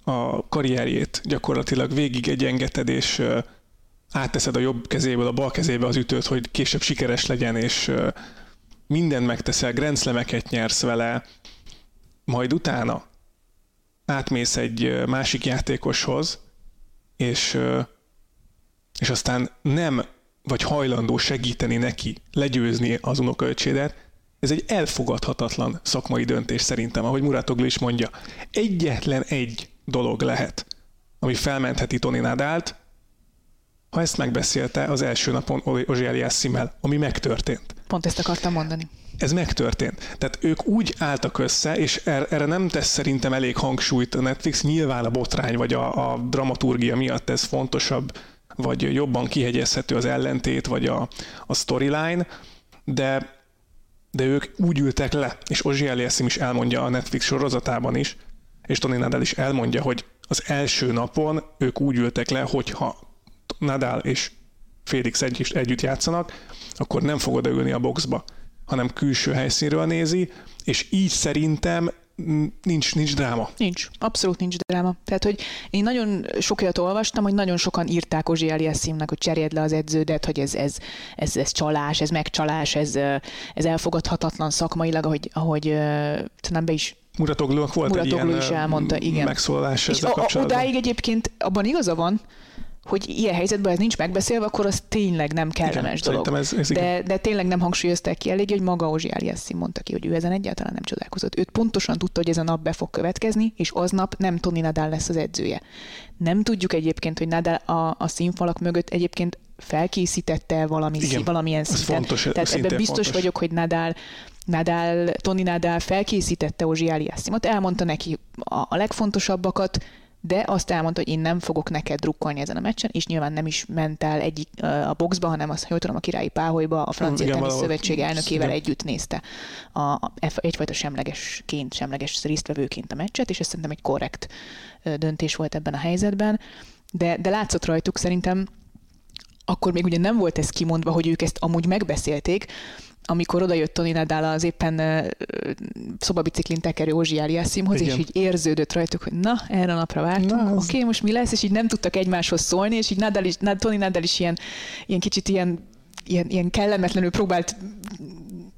a karrierjét gyakorlatilag végig egyengeted, és uh, átteszed a jobb kezéből a bal kezébe az ütőt, hogy később sikeres legyen, és uh, mindent megteszel, grenzlemeket nyersz vele, majd utána átmész egy másik játékoshoz, és, és aztán nem vagy hajlandó segíteni neki legyőzni az unokaöcsédet, ez egy elfogadhatatlan szakmai döntés szerintem, ahogy Muratoglu is mondja. Egyetlen egy dolog lehet, ami felmentheti Toni Nadált, ha ezt megbeszélte az első napon Ozsi Eliassimmel, ami megtörtént. Pont ezt akartam mondani. Ez megtörtént. Tehát ők úgy álltak össze, és er-, erre nem tesz szerintem elég hangsúlyt a Netflix, nyilván a botrány vagy a, a dramaturgia miatt ez fontosabb, vagy jobban kihegyezhető az ellentét, vagy a, a storyline, de, de ők úgy ültek le, és Ozsi Eliassim is elmondja a Netflix sorozatában is, és Tony Nadal is elmondja, hogy az első napon ők úgy ültek le, hogyha Nadal és Félix egy, együtt játszanak, akkor nem fog odaülni a boxba, hanem külső helyszínről nézi, és így szerintem nincs, nincs dráma. Nincs, abszolút nincs dráma. Tehát, hogy én nagyon sok olyat olvastam, hogy nagyon sokan írták Ozsi Eliassimnak, hogy cserjed le az edződet, hogy ez, ez, ez, ez csalás, ez megcsalás, ez, ez elfogadhatatlan szakmailag, ahogy, ahogy talán be is Muratoglónak volt Muratoglu egy ilyen is elmondta, igen. megszólás ezzel És a, odáig egyébként abban igaza van, hogy ilyen helyzetben ez nincs megbeszélve, akkor az tényleg nem kellemes Igen, dolog. Ez, ez de, de tényleg nem hangsúlyozták ki elég, hogy maga Ozsi Aliassi mondta ki, hogy ő ezen egyáltalán nem csodálkozott. Őt pontosan tudta, hogy ez a nap be fog következni, és aznap nem Tony Nadal lesz az edzője. Nem tudjuk egyébként, hogy Nadal a, a színfalak mögött egyébként felkészítette valami, Igen, valamilyen szinten. Fontos, Tehát ebben biztos fontos. vagyok, hogy Nadal Nadal, Tony Nadal felkészítette Ozsi Aliassimot, elmondta neki a, a legfontosabbakat, de azt elmondta, hogy én nem fogok neked drukkolni ezen a meccsen, és nyilván nem is ment el egyik a boxba, hanem azt, hogy tudom, a királyi páholyba a francia Igen, tenisz szövetség elnökével együtt nézte a, a, egyfajta semlegesként, semleges résztvevőként a meccset, és ez szerintem egy korrekt döntés volt ebben a helyzetben, de, de látszott rajtuk szerintem, akkor még ugye nem volt ez kimondva, hogy ők ezt amúgy megbeszélték, amikor odajött Tony Nadal az éppen uh, szobabiciklin tekerő Ozsi Aliassimhoz, és így érződött rajtuk, hogy na, erre a napra vártunk, oké, okay, most mi lesz, és így nem tudtak egymáshoz szólni, és így Nadal is, Tony Nadal is ilyen, ilyen kicsit ilyen ilyen, ilyen kellemetlenül próbált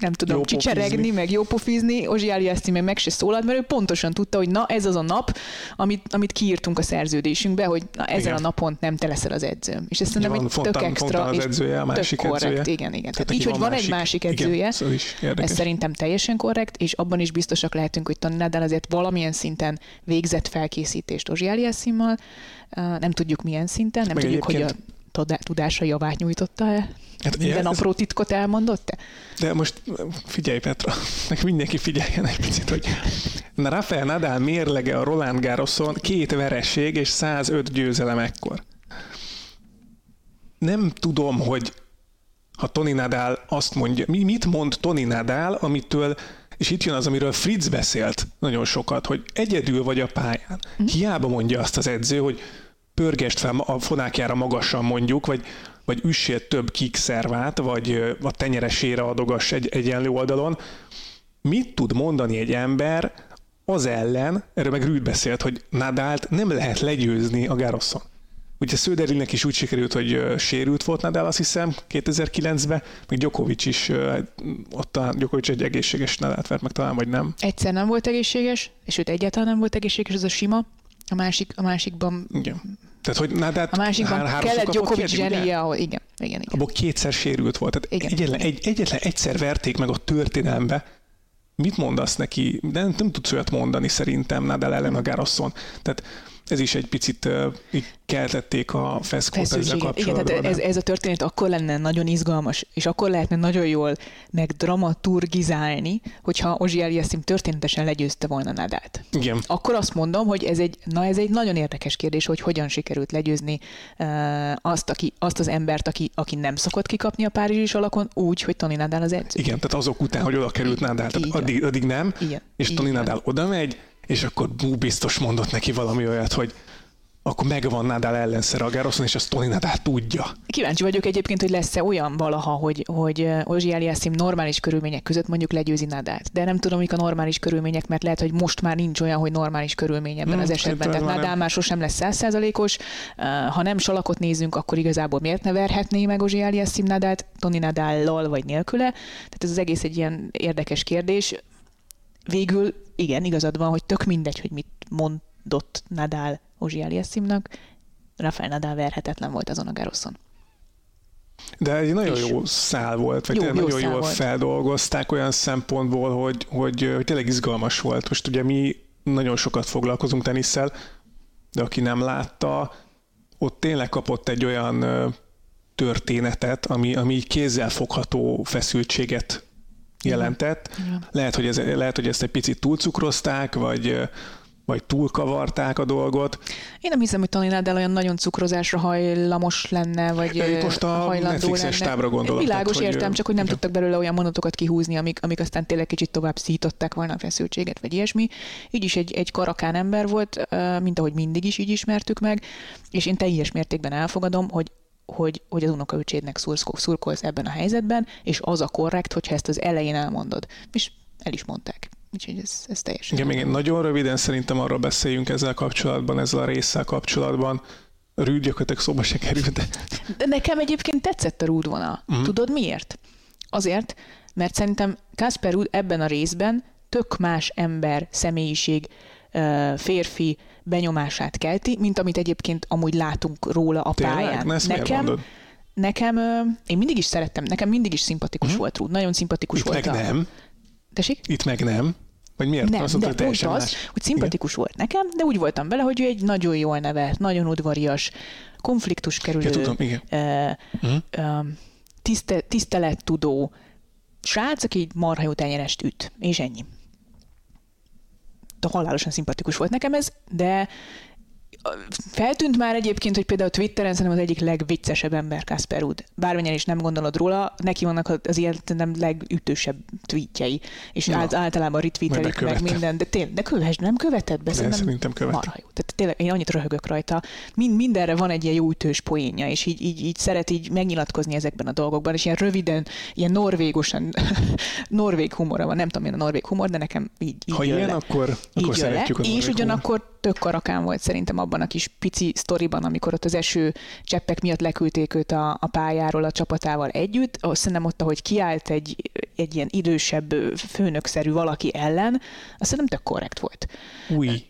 nem tudom, jó csicseregni, pofizni. meg jó pofizni, Ozsi Aliaszti meg meg se szólalt, mert ő pontosan tudta, hogy na ez az a nap, amit, amit kiírtunk a szerződésünkbe, hogy na ezen igen. a napon nem te leszel az edzőm. És ezt szerintem egy tök extra, az edzője, a másik tök korrekt, edzője. igen, igen. Tehát, így, hogy van másik, egy másik edzője, igen, szóval is ez szerintem teljesen korrekt, és abban is biztosak lehetünk, hogy Tony Nadal azért valamilyen szinten végzett felkészítést Ozsi Aliassimmal, nem tudjuk milyen szinten, nem meg tudjuk, hogy a tudásra javát nyújtotta-e? Hát Minden ez, apró titkot elmondott-e? De most figyelj Petra, meg mindenki figyeljen egy picit, hogy na Rafael Nadal mérlege a Roland Garroson két vereség és 105 győzelem ekkor. Nem tudom, hogy ha Tony Nadal azt mondja, mi, mit mond Tony Nadal, amitől és itt jön az, amiről Fritz beszélt nagyon sokat, hogy egyedül vagy a pályán. Mhm. Hiába mondja azt az edző, hogy pörgest fel a fonákjára magasan mondjuk, vagy, vagy üssél több kikszervát, vagy a tenyeresére adogass egy egyenlő oldalon. Mit tud mondani egy ember az ellen, erről meg Rüd beszélt, hogy Nadált nem lehet legyőzni a Garoszon. Ugye Szöderilnek is úgy sikerült, hogy sérült volt Nadal, azt hiszem, 2009-ben, még Djokovic is, ott a Djokovic egy egészséges Nadált vert meg talán, vagy nem. Egyszer nem volt egészséges, és őt egyáltalán nem volt egészséges, ez a sima. A, másik, a másikban Igen. Tehát, hogy na, de hát a másikban hár, kellett Djokovic zsenie, ahol igen, igen, igen. Abból kétszer sérült volt. Tehát igen, egyetlen. Egy, egyetlen egyszer verték meg a történelembe. Mit mondasz neki? De nem, nem tudsz olyat mondani szerintem Nadal ellen a Garosson. Tehát ez is egy picit így keltették a feszkót ezzel kapcsolatban. Igen, tehát ez, ez a történet akkor lenne nagyon izgalmas, és akkor lehetne nagyon jól meg dramaturgizálni, hogyha Ozsi Eliassim történetesen legyőzte volna Nadát. Igen. Akkor azt mondom, hogy ez egy, na ez egy nagyon érdekes kérdés, hogy hogyan sikerült legyőzni uh, azt, aki, azt az embert, aki, aki nem szokott kikapni a Párizsi alakon, úgy, hogy Tony Nadal az edző. Igen, tehát azok után, hogy oda került Nadal, tehát addig, addig nem, Igen. és Tony Nadal oda megy, és akkor bú, biztos mondott neki valami olyat, hogy akkor megvan Nadal ellenszer a Garroson, és azt Tony Nadal tudja. Kíváncsi vagyok egyébként, hogy lesz-e olyan valaha, hogy, hogy Ozsi Eliassim normális körülmények között mondjuk legyőzi Nadát. De nem tudom, mik a normális körülmények, mert lehet, hogy most már nincs olyan, hogy normális körülmény ebben hmm, az esetben. Tehát Nadal már sosem lesz százszázalékos. Ha nem salakot nézünk, akkor igazából miért ne verhetné meg Ozsi Eliassim Nadát, Tony Nadállal vagy nélküle? Tehát ez az egész egy ilyen érdekes kérdés végül igen, igazad van, hogy tök mindegy, hogy mit mond Dott Nadal Ozsi Aliassimnak, Rafael Nadal verhetetlen volt azon a Garoszon. De egy nagyon és jó szál volt, vagy jó, jó nagyon jól volt. feldolgozták olyan szempontból, hogy, hogy, hogy tényleg izgalmas volt. Most ugye mi nagyon sokat foglalkozunk tenisszel, de aki nem látta, ott tényleg kapott egy olyan történetet, ami, ami kézzelfogható feszültséget jelentett. Igen. Lehet, hogy ez, lehet, hogy ezt egy picit túlcukrozták, vagy vagy túlkavarták a dolgot. Én nem hiszem, hogy Tony Nadal olyan nagyon cukrozásra hajlamos lenne, vagy Itt most a hajlandó Netflixes lenne. tábra gondolok. Világos, tehát, értem, hogy, csak hogy nem igen. tudtak belőle olyan mondatokat kihúzni, amik, amik aztán tényleg kicsit tovább szították volna a feszültséget, vagy ilyesmi. Így is egy, egy karakán ember volt, mint ahogy mindig is így ismertük meg, és én teljes mértékben elfogadom, hogy hogy, hogy az unokaöcsédnek szurkolsz ebben a helyzetben, és az a korrekt, hogyha ezt az elején elmondod. És el is mondták. Úgyhogy ez, ez teljesen. Igen, még nagyon röviden szerintem arról beszéljünk ezzel kapcsolatban, ezzel a résszel kapcsolatban. Rűd gyakorlatilag szóba se került. De... de nekem egyébként tetszett a rúdvonal. Mm. Tudod miért? Azért, mert szerintem Kasper Rúd ebben a részben tök más ember, személyiség, férfi benyomását kelti, mint amit egyébként amúgy látunk róla a Tényleg? pályán. Na, nekem, nekem, én mindig is szerettem, nekem mindig is szimpatikus mm. volt Rúd, nagyon szimpatikus Itt volt. Meg a... nem. Tessék? Itt meg nem. Vagy miért? Nem, Azt mondta, de úgy az, más. hogy szimpatikus Igen. volt nekem, de úgy voltam vele, hogy ő egy nagyon jól nevelt, nagyon udvarias, konfliktus kerülő, ja, tudom, igen. Uh, uh, tiszte, tisztelettudó srác, aki marha jó tenyerest üt, és ennyi. Halálosan szimpatikus volt nekem ez, de Feltűnt már egyébként, hogy például Twitteren szerintem az egyik legviccesebb ember Kasper Ud. Bármennyire is nem gondolod róla, neki vannak az életem legütősebb tweetjei, és Na, általában retweetelik meg minden, de tényleg, de kövess, nem követed be? Szerintem, szerintem követ. Marha jó. Tehát tényleg én annyit röhögök rajta. Mind, mindenre van egy ilyen jó ütős poénja, és így, így, így szeret így megnyilatkozni ezekben a dolgokban, és ilyen röviden, ilyen norvégosan, norvég humora van. Nem tudom, milyen a norvég humor, de nekem így, így Ha ilyen, le. akkor, így akkor szeretjük le. És ugyanakkor tök karakán volt szerintem abban a kis pici sztoriban, amikor ott az eső cseppek miatt leküldték őt a, a pályáról a csapatával együtt. Azt szerintem ott, ahogy kiállt egy, egy ilyen idősebb főnökszerű valaki ellen, azt szerintem tök korrekt volt. Új.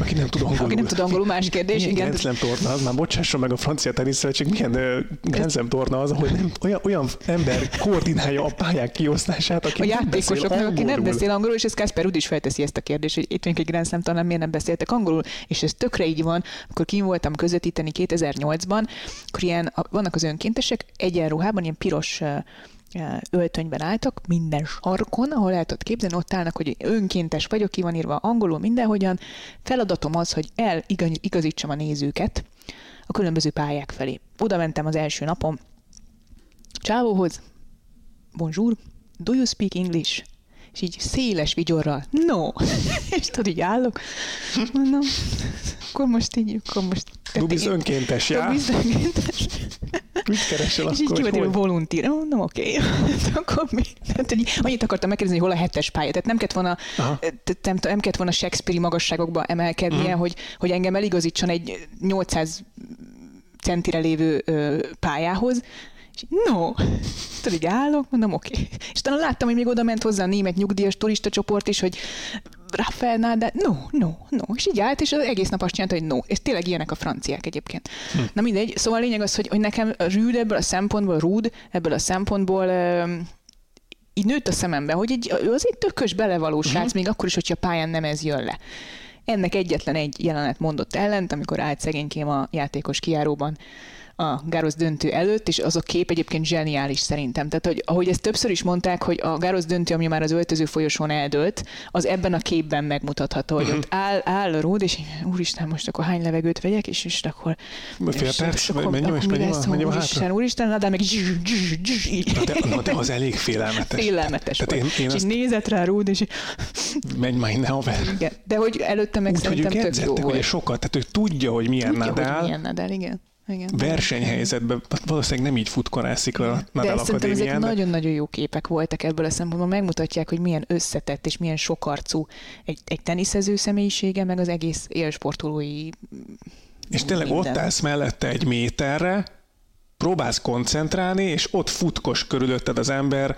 Aki nem tud angolul. Aki nem tud angolul, más kérdés. Milyen igen. Grenzlem torna az, már bocsásson meg a francia teniszszövetség, milyen Grenzlem torna az, ahol nem, olyan, olyan ember koordinálja a pályák kiosztását, aki a angolul. aki nem beszél angolul, és ez Kasper Rud is felteszi ezt a kérdést, hogy itt egy Grenzlem torna, miért nem beszéltek angolul, és ez tökre így van. Akkor kim voltam közvetíteni 2008-ban, akkor ilyen, vannak az önkéntesek egyenruhában, ilyen piros öltönyben álltak, minden sarkon, ahol el tudod képzelni, ott állnak, hogy önkéntes vagyok, ki van írva angolul mindenhogyan. Feladatom az, hogy eligazítsam a nézőket a különböző pályák felé. Oda mentem az első napom Csávóhoz, bonjour, do you speak English? És így széles vigyorral, no! és tudod, így állok, mondom, akkor most így, akkor most... Dubiz önkéntes, já? Dubiz önkéntes. Mit keresel akkor, És így kivet hogy volunteer. Mondom, oké. Okay. akkor mi? Tehát, hogy annyit akartam megkérdezni, hogy hol a hetes pálya. Tehát nem kellett volna, nem, nem kellett volna Shakespeare-i magasságokba emelkednie, uh-huh. hogy, hogy engem eligazítson egy 800 centire lévő ö, pályához, és no, tudod, így állok, mondom, oké. Okay. És talán láttam, hogy még oda ment hozzá a német nyugdíjas turista csoport is, hogy Rafael de no, no, no. És így állt, és az egész nap azt csinálta, hogy no. És tényleg ilyenek a franciák egyébként. Hm. Na mindegy, szóval a lényeg az, hogy, hogy nekem Rúd ebből a szempontból, Rúd ebből a szempontból így nőtt a szemembe, hogy egy, az egy tökös belevaló srác, uh-huh. még akkor is, hogyha a pályán nem ez jön le. Ennek egyetlen egy jelenet mondott ellent, amikor állt szegénykém a játékos kiáróban, a Gárosz döntő előtt, és az a kép egyébként zseniális szerintem. Tehát, hogy ahogy ezt többször is mondták, hogy a Gárosz döntő, ami már az öltöző folyosón eldőlt, az ebben a képben megmutatható, hogy ott áll, áll a ród, és úristen, most akkor hány levegőt vegyek, és, és akkor... Fél perc, menjünk, és menjünk, úristen, de meg de, az elég félelmetes. Félelmetes Tehát. Én, én és azt... nézett rá ród, és... Menj már innen, haver. Igen, de hogy előtte meg Úgy, szerintem hogy tök jó volt. sokat, tehát ő tudja, hogy milyen tudja, Nadal. Hogy milyen Nadal, igen. Igen. versenyhelyzetben valószínűleg nem így futkorászik a Nadal De szerintem ezek nagyon-nagyon jó képek voltak ebből a szempontból, megmutatják, hogy milyen összetett és milyen sokarcú egy, egy teniszező személyisége, meg az egész élsportolói És tényleg minden. ott állsz mellette egy méterre, próbálsz koncentrálni, és ott futkos körülötted az ember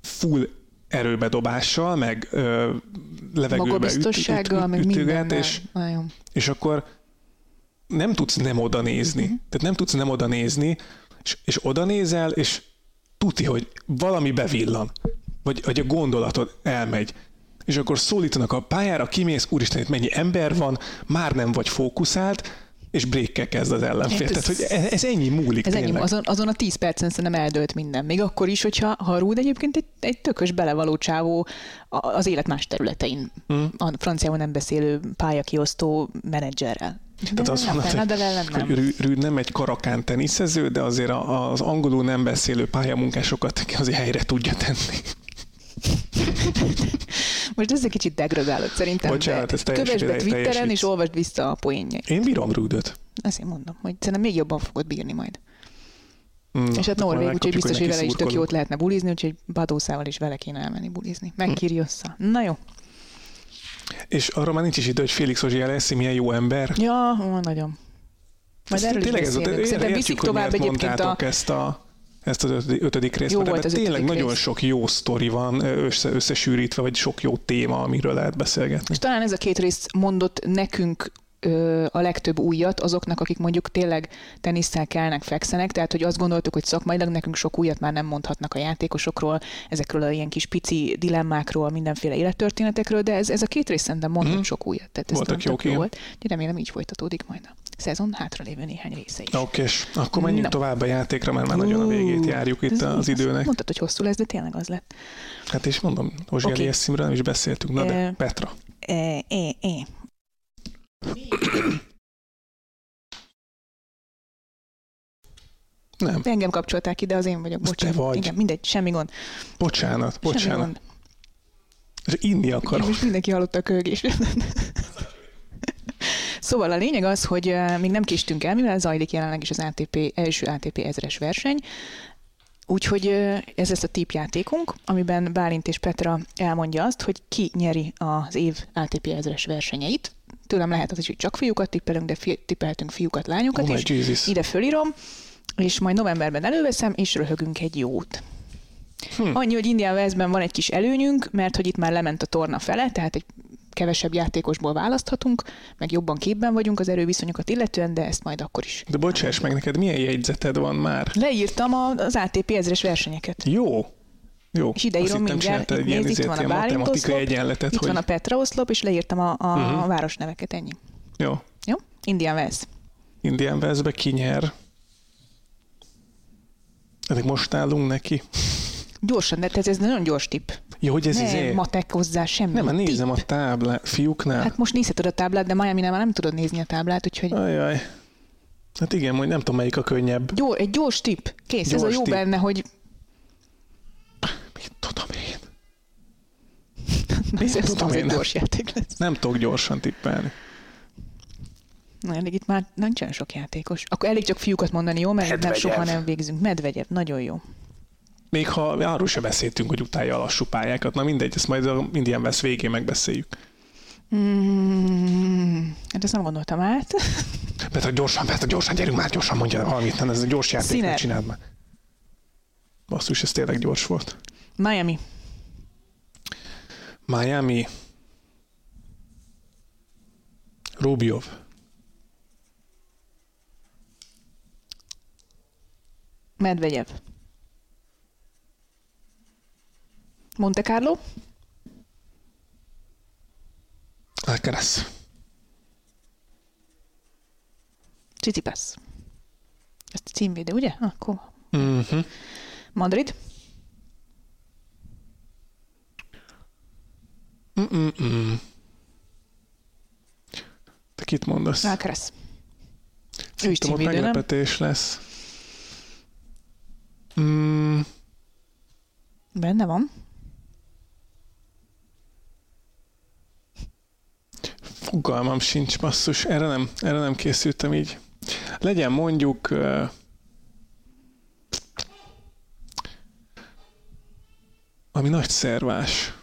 full erőbedobással, meg ö, levegőbe Magabiztossággal, üt, meg üt, ütöget, mindennel. és, Nagyon. és akkor nem tudsz nem oda nézni. Mhm. Tehát nem tudsz nem oda nézni, és, és oda nézel, és tuti, hogy valami bevillan, vagy, vagy a gondolatod elmegy. És akkor szólítanak a pályára, kimész, úristen, itt mennyi ember van, már nem vagy fókuszált, és brékkel kezd az ellenfél. Hát Tehát, ez- hogy ez, ez ennyi múlik Ez ennyi, azon, azon a 10 percen szerintem eldőlt minden. Még akkor is, hogyha ha Rúd egyébként egy, egy tökös belevaló csávó az élet más területein, Hmm. a franciául nem beszélő pályakiosztó menedzserrel. De Tehát azt nem, mondod, hogy, nem. hogy Rüd nem egy karakán teniszező, de azért a- az angolul nem beszélő pályamunkásokat azért helyre tudja tenni. Most ez egy kicsit degradálod szerintem. Bocsánat, de ez teljes- Kövesd be Twitteren, és olvasd vissza a poénjait. Én bírom Rüdöt. Én mondom, hogy szerintem még jobban fogod bírni majd. Mm, és hát Norvég, úgyhogy biztos, hogy vele is tök jót lehetne bulizni, úgyhogy Badószával is vele kéne elmenni bulizni. Meg Kyrgios-szal. Na jó. És arra már nincs is idő, hogy Félix Ozsi lesz, milyen jó ember. Ja, ó, nagyon. Majd erről tényleg ez. Szerintem viszik tovább egyébként a... ezt a ezt az ötödik, részt, Jó volt az tényleg nagyon rész. sok jó sztori van össze, összesűrítve, vagy sok jó téma, amiről lehet beszélgetni. És talán ez a két rész mondott nekünk ö, a legtöbb újat azoknak, akik mondjuk tényleg tenisszel kelnek, fekszenek, tehát hogy azt gondoltuk, hogy szakmailag nekünk sok újat már nem mondhatnak a játékosokról, ezekről a ilyen kis pici dilemmákról, mindenféle élettörténetekről, de ez, ez a két rész szerintem mondott Mhm. sok újat. Tehát ez Voltak jó igen. volt. Úgyhogy remélem így folytatódik majd a szezon hátralévő néhány része is. Oké, és akkor menjünk Na. tovább a játékra, mert már nagyon a végét járjuk itt Ez az igaz. időnek. Mondtad, hogy hosszú lesz, de tényleg az lett. Hát és mondom, Ozsi okay. Nem is beszéltünk, na de Eh, Petra. E, e, e. Nem, Engem kapcsolták ide, az én vagyok, bocsánat. te vagy. Igen, mindegy, semmi gond. bocsánat, Semmi bocsánat. gond. És inni akarok. most mindenki hallotta a kölgést. Szóval a lényeg az, hogy még nem késtünk el, mivel zajlik jelenleg is az ATP, első ATP ezres verseny, Úgyhogy ez lesz a típjátékunk, amiben Bálint és Petra elmondja azt, hogy ki nyeri az év ATP ezres versenyeit. Tőlem lehet az is, hogy csak fiúkat tippelünk, de fi- tippelhetünk fiúkat, lányokat Oh is. Jesus. Ide fölírom, és majd novemberben előveszem, és röhögünk egy jót. Hm. Annyi, hogy Indian Westben van egy kis előnyünk, mert hogy itt már lement a torna fele, tehát egy kevesebb játékosból választhatunk, meg jobban képben vagyunk az erőviszonyokat illetően, de ezt majd akkor is. De bocsáss meg, neked milyen jegyzeted van már? Leírtam az ATP ezres versenyeket. Jó. Jó. És ide írom mindjárt, itt nézd, itt van a Bálint oszlop, egyenletet, Itt hogy... van a Petra oszlop, és leírtam a, a uh-huh. városneveket, ennyi. Jó. Jó? Indian Wells. Indian Westbe ki nyer? Ennek most állunk neki. Gyorsan, de ez, ez nagyon gyors tipp. Jó, hogy ez Nem izé... matek hozzá semmi. Nem, nézem a táblát. Fiúknál? Hát most nézheted a táblát, de Miami-nál már nem tudod nézni a táblát, úgyhogy Ajaj. Hát igen, hogy nem tudom, melyik a könnyebb. gyors, egy gyors tipp. Kész, ez a Gyors jó tipp. benne, hogy Mit tudom én? ez tudom én? gyors játék lesz. Nem tudok gyorsan tippelni. Na, elég itt már nincsen sok játékos. Akkor elég csak fiúkat mondani, jó? Mert nem soha nem végzünk. Medvegyev, nagyon jó. Még ha arról se beszéltünk, hogy utálja a lassú pályákat. Na mindegy, ezt majd a Indian West végén megbeszéljük. Mm, hát ezt nem gondoltam át. Petra, gyorsan, Petra, gyorsan, gyerünk már, gyorsan mondja valamit, nem, ez egy gyors játék, Színer. ne csináld már. Basszus, ez tényleg gyors volt. Miami. Miami. Rubjov. Medvegyev. Monte Carlo. Alcaraz. Tsitsipas. Ezt a címvédő, ugye? Akkor Mhm. Madrid. Mm-mm-mm. Te kit mondasz? Is Tudom, ott címvédő, nem? meglepetés lesz. Mm, Benne van. fogalmam sincs, basszus. Erre nem, erre nem készültem így. Legyen mondjuk... Uh, ami nagy szervás,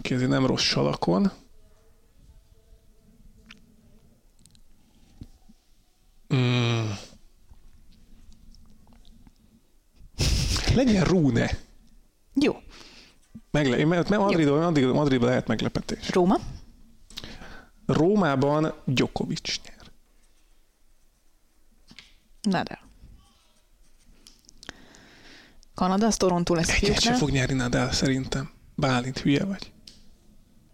aki nem rossz salakon. Mm. Legyen Rune. Jó. Megle- mert Madridban, Madrid, Madridban lehet meglepetés. Róma? Rómában Djokovic nyer. Nadal. Kanada, az Toronto lesz Egyet fiúknál. fog nyerni Nadal szerintem. Bálint, hülye vagy.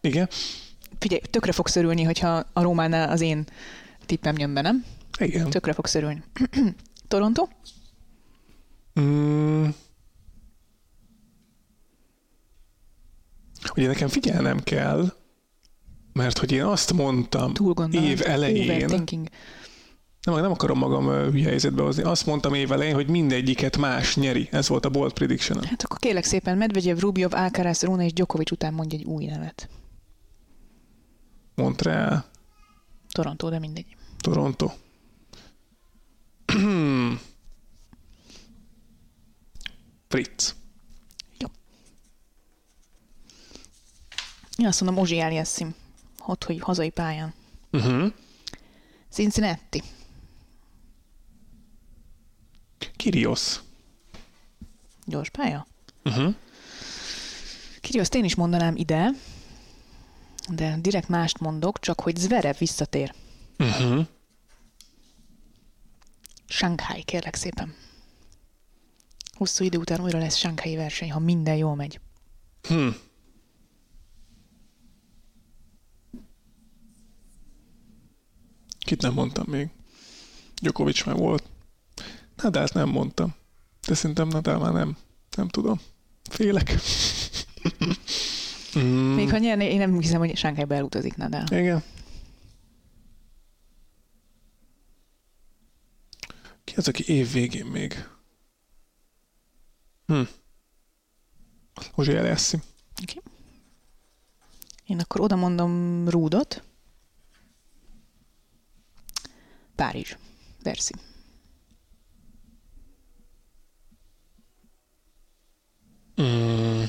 Igen? Figyelj, tökre fogsz örülni, hogyha a Rómánál az én tippem jön be, nem? Igen. Tökre fogsz örülni. Toronto? Mm. Ugye nekem figyelnem kell, mert hogy én azt mondtam Túl gondolom. év elején, nem, nem akarom magam hülye helyzetbe hozni, azt mondtam év elején, hogy mindegyiket más nyeri. Ez volt a bold prediction Hát akkor kérlek szépen, Medvegyev, Rubjov, Alcaraz, Rune és Djokovic után mondj egy új nevet. Montreal, Toronto, de mindegy. Toronto. Fritz. Én azt mondom, Ozsi Eliassim. Ott, hogy hazai pályán. Uh-huh. Cincinnati. Kirios. Gyors pálya. Uh-huh. Kirioszt én is mondanám ide, de direkt mást mondok, csak hogy Zverev visszatér. Uh-huh. Shanghai, kérlek szépen. Hosszú idő után újra lesz Shanghai verseny, ha minden jól megy. Hm. Kit nem mondtam még? Djokovic már volt. Nadált nem mondtam. De szerintem Nadal már nem. Nem tudom. Félek. mm, Még ha nyerné, én nem hiszem, hogy Shanghai elutazik Nadal. Igen. Ki az, aki év végén még? Hm. Ozsi Eliassim. Én akkor oda mondom Rúdot. Párizs. Verszi. Mm.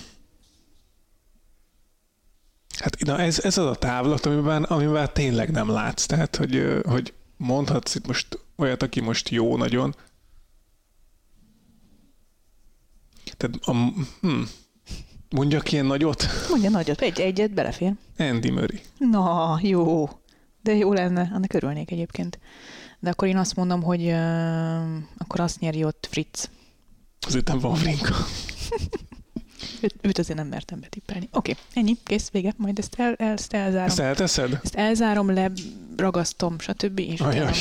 Hát na ez, ez az a távlat, amiben, amiben tényleg nem látsz. Tehát, hogy, hogy mondhatsz itt most olyat, aki most jó nagyon. Tehát, a, hm, mondjak ilyen nagyot? Mondja nagyot, egy, egyet belefér. Andy Murray. Na, jó. De jó lenne, annak örülnék egyébként. De akkor én azt mondom, hogy uh, akkor azt nyeri ott Fritz. Azért nem van Vrinka. Őt, őt azért nem mertem betippelni. Oké, okay, ennyi, kész, vége. Majd ezt, el, el, ezt elzárom. Ezt elteszed? Ezt elzárom, leragasztom, stb. És Ajaj.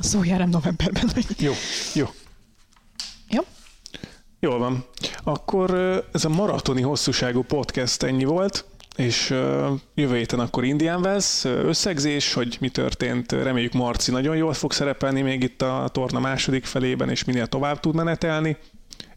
szóljárám novemberben. Hogy... Jó, jó. Jó? Jól van. Akkor ez a maratoni hosszúságú podcast ennyi volt, és jövő héten akkor Indian ö, összegzés, hogy mi történt. Reméljük Marci nagyon jól fog szerepelni még itt a torna második felében, és minél tovább tud menetelni,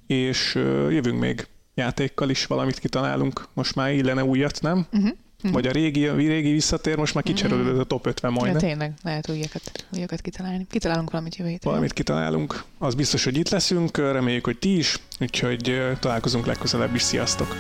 és jövünk még játékkal is, valamit kitalálunk. Most már illene újat, nem? Uh-huh. Vagy a régi, a régi visszatér, most már kicserélődött a top 50 Ja, majdnem. tényleg, lehet újakat, újakat kitalálni. Kitalálunk valamit jövő héten. Valamit kitalálunk. Az biztos, hogy itt leszünk, reméljük, hogy ti is, úgyhogy találkozunk legközelebb is. Sziasztok!